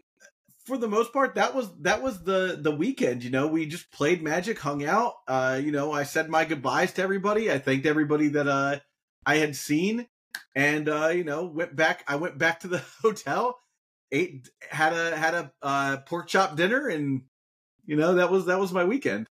for the most part, that was that was the the weekend. You know, we just played Magic, hung out. Uh, you know, I said my goodbyes to everybody. I thanked everybody that uh I had seen, and uh, you know, went back. I went back to the hotel, ate, had a had a uh, pork chop dinner, and you know that was that was my weekend.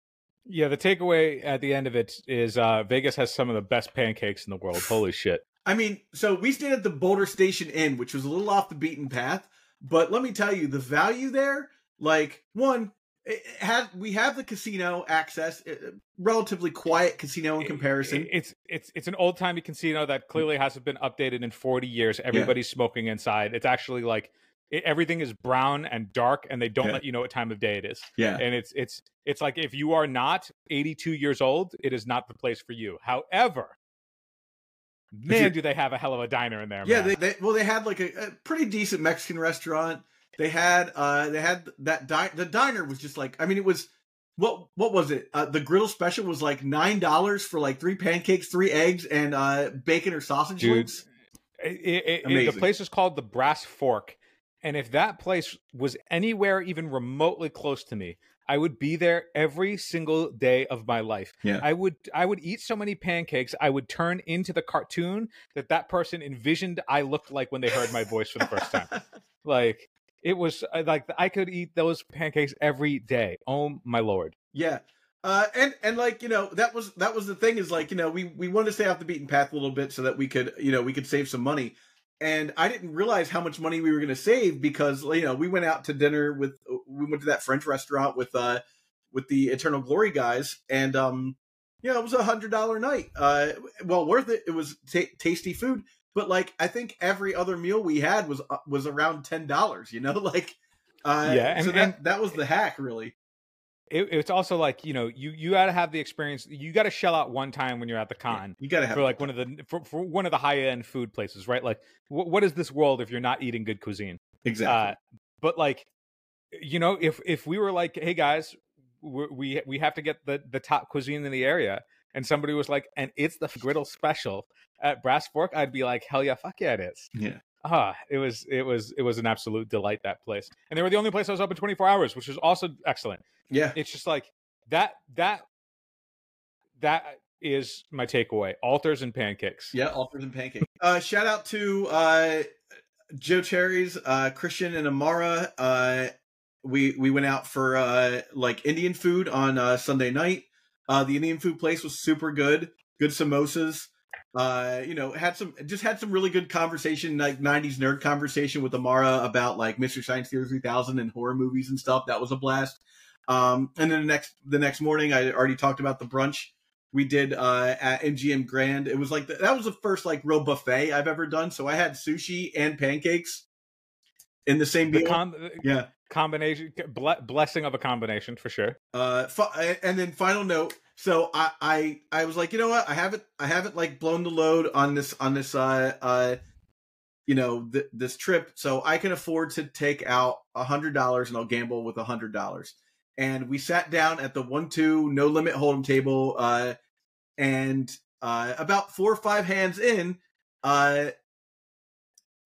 Yeah, the takeaway at the end of it is uh, Vegas has some of the best pancakes in the world. Holy shit!
I mean, so we stayed at the Boulder Station Inn, which was a little off the beaten path, but let me tell you, the value there, like one, eh, eh, it had we have the casino access, uh, relatively quiet casino in comparison.
It- it's it's it's an old timey casino that mm. clearly hasn't been updated in 40 years. Everybody's smoking inside. It's actually like it, everything is brown and dark, and they don't
Yeah.
let you know what time of day it is.
yeah,
And it's it's it's like if you are not 82 years old, it is not the place for you. However, man, do they have a hell of a diner in there?
yeah. They, they well, they had like a, a pretty decent Mexican restaurant. They had uh they had that di- the diner was just like I mean it was what what was it uh, the griddle special was like nine dollars for like three pancakes three eggs and uh bacon or sausage
Dude,
links
It- it- it- the place is called the Brass Fork, and if that place was anywhere even remotely close to me, I would be there every single day of my life.
Yeah.
I would I would eat so many pancakes, I would turn into the cartoon that that person envisioned I looked like when they heard my voice for the first time. like it was uh, like I could eat those pancakes every day. Oh my lord.
Yeah. Uh, and and like you know that was that was the thing is like you know we we wanted to stay off the beaten path a little bit so that we could you know we could save some money and I didn't realize how much money we were going to save because you know we went out to dinner with we went to that French restaurant with uh with the Eternal Glory guys, and um, yeah, it was a hundred dollar night. Uh, well worth it. It was ta tasty food, but like I think every other meal we had was uh, was around ten dollars. You know, like uh,
Yeah, and-
so that
and-
that was the hack, really.
It, it's also like you know you you got to have the experience. You got to shell out one time when you're at the con.
You gotta have
for like one of the for, for one of the high end food places, right? Like, wh- what is this world if you're not eating good cuisine?
exactly.
Uh, but like, you know, if if we were like, hey guys, we we, we have to get the the top cuisine in the area, and somebody was like, and it's the griddle special at Brass Fork, I'd be like, hell yeah, fuck yeah, it is.
yeah,
Ah, it was it was it was an absolute delight that place, and they were the only place I was open 24 hours, which was also excellent.
yeah.
It's just like that that that is my takeaway: altars and pancakes.
Yeah, altars and pancakes. uh, shout out to uh, Joe Cherries, uh, Christian, and Amara. Uh, we we went out for uh, like Indian food on uh, Sunday night. Uh, the Indian food place was super good. Good samosas. Uh, you know, had some just had some really good conversation, like '90s nerd conversation with Amara about like Mystery Science Theater 3000 and horror movies and stuff. That was a blast. Um, and then the next the next morning, I already talked about the brunch we did uh, at MGM Grand. It was like the, that was the first like real buffet I've ever done. So I had sushi and pancakes in the same
The
meal.
com-
yeah.
combination ble- blessing of a combination for sure.
Uh, fi- and then final note. So I, I I was like, you know what? I haven't I haven't like blown the load on this on this uh uh you know th- this trip, so I can afford to take out a hundred dollars and I'll gamble with a hundred dollars. And we sat down at the one two no limit hold'em table, uh, and uh, about four or five hands in, uh,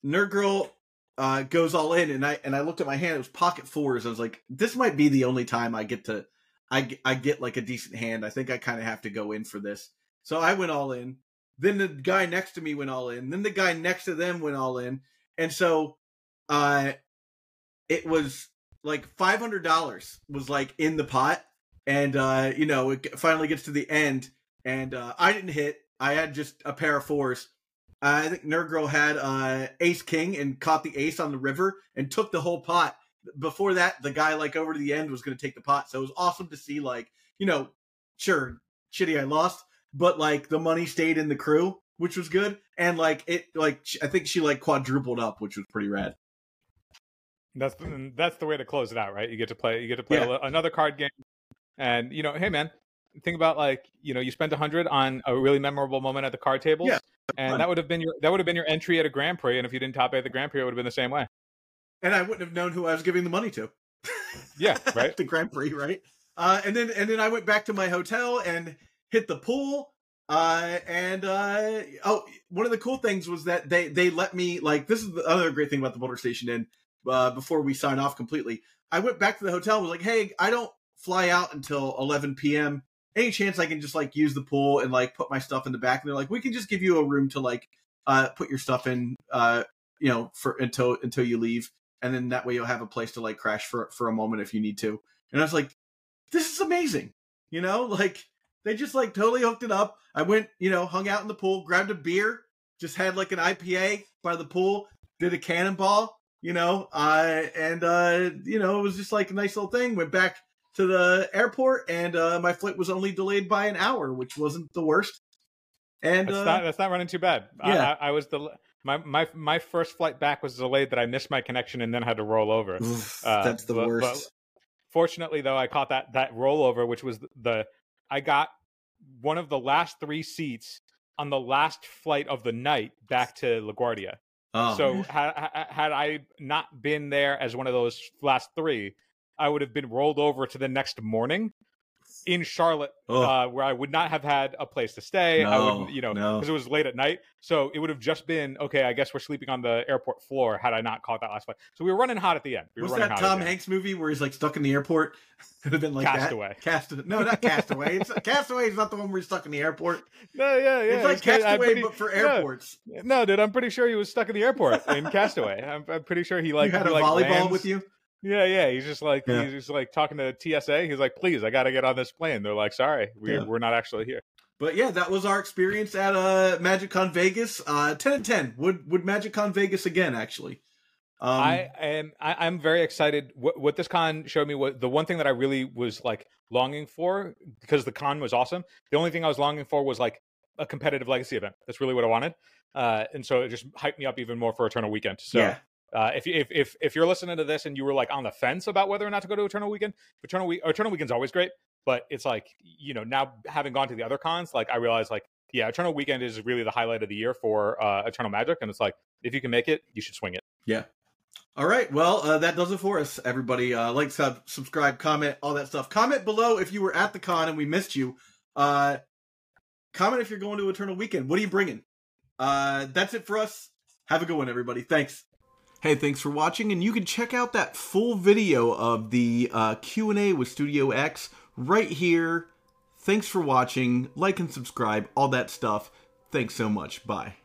Nerd Girl uh, goes all in, and I and I looked at my hand. It was pocket fours. I was like, this might be the only time I get to I, I get like a decent hand. I think I kind of have to go in for this. So I went all in. Then the guy next to me went all in. Then the guy next to them went all in. And so uh it was like $500 was like in the pot and uh you know it finally gets to the end and uh I didn't hit. I had just a pair of fours. I think Nerd Girl had uh ace king and caught the ace on the river and took the whole pot before that, the guy like over to the end was going to take the pot. So it was awesome to see, like, you know, sure, shitty, I lost, but like the money stayed in the crew, which was good. And like it, like I think she like quadrupled up, which was pretty rad.
That's the, that's the way to close it out, right? You get to play you get to play
Yeah.
a, another card game, and you know, hey man, think about like you know you spent a hundred on a really memorable moment at the card table,
Yeah,
and
fun.
that would have been your that would have been your entry at a Grand Prix, and if you didn't top eight at the Grand Prix, it would have been the same way.
And I wouldn't have known who I was giving the money to.
Yeah, right.
the Grand Prix, right? Uh, and then and then I went back to my hotel and hit the pool. Uh, and uh, oh, one of the cool things was that they they let me like this is the other great thing about the Boulder Station Inn. Uh, before we sign off completely, I went back to the hotel. and Was like, hey, I don't fly out until 11 p.m. Any chance I can just like use the pool and like put my stuff in the back? And they're like, we can just give you a room to like uh put your stuff in uh you know for until until you leave and then that way you'll have a place to like crash for for a moment if you need to. And I was like, this is amazing. You know, like they just like totally hooked it up. I went, you know, hung out in the pool, grabbed a beer, just had like an IPA by the pool, did a cannonball, you know, uh and uh you know, it was just like a nice little thing. Went back to the airport and uh my flight was only delayed by an hour, which wasn't the worst. And
That's
uh,
not that's not running too bad. I-
yeah.
I, I was the my my my first flight back was delayed that I missed my connection and then had to roll over.
oof,
Uh,
that's the
but-
worst.
but Fortunately, though, I caught that that rollover, which was the I got one of the last three seats on the last flight of the night back to LaGuardia.
oh.
So had had I not been there as one of those last three, I would have been rolled over to the next morning in Charlotte, uh, where I would not have had a place to stay. I wouldn't, you know,
no.
because it was late at night. So it would have just been okay. I guess we're sleeping on the airport floor. Had I not caught that last flight, so we were running hot at the end. We
Was that Tom. Hanks movie where he's like stuck in the airport? Could have been like
Castaway.
Castaway. No, not Castaway. It's Castaway is not the one where he's stuck in the airport.
No, yeah, yeah.
it's like
it's
Castaway,
pretty-
but for airports.
No, dude, I'm pretty sure he was stuck in the airport in Castaway. I'm, I'm pretty sure he like
you had
he,
a
like,
volleyball
lands-
with you.
Yeah, yeah. He's just like
Yeah.
he's just like talking to TSA. He's like, "Please, I got to get on this plane." They're like, "Sorry, we,
Yeah.
we're not actually here."
But yeah, that was our experience at uh, MagicCon Vegas. Uh, ten and ten. Would would MagicCon Vegas again? Actually, Um,
I am I, I'm very excited. What, what this con showed me was the one thing that I really was like longing for because the con was awesome. The only thing I was longing for was like a competitive legacy event. That's really what I wanted, uh, and so it just hyped me up even more for Eternal Weekend. So.
yeah.
Uh, if, you, if if if you're listening to this and you were like on the fence about whether or not to go to Eternal Weekend, Eternal Week Eternal Weekend's always great, but it's like you know now having gone to the other cons, like I realize like yeah, Eternal Weekend is really the highlight of the year for uh, Eternal Magic, and it's like if you can make it, you should swing it.
Yeah. All right. Well, uh, that does it for us, everybody. Uh, like, sub, subscribe, comment, all that stuff. Comment below if you were at the con and we missed you. Uh, comment if you're going to Eternal Weekend. What are you bringing? Uh, that's it for us. Have a good one, everybody. Thanks. Hey, thanks for watching, and you can check out that full video of the uh, Q&A with Studio X right here. Thanks for watching. Like and subscribe, all that stuff. Thanks so much. Bye.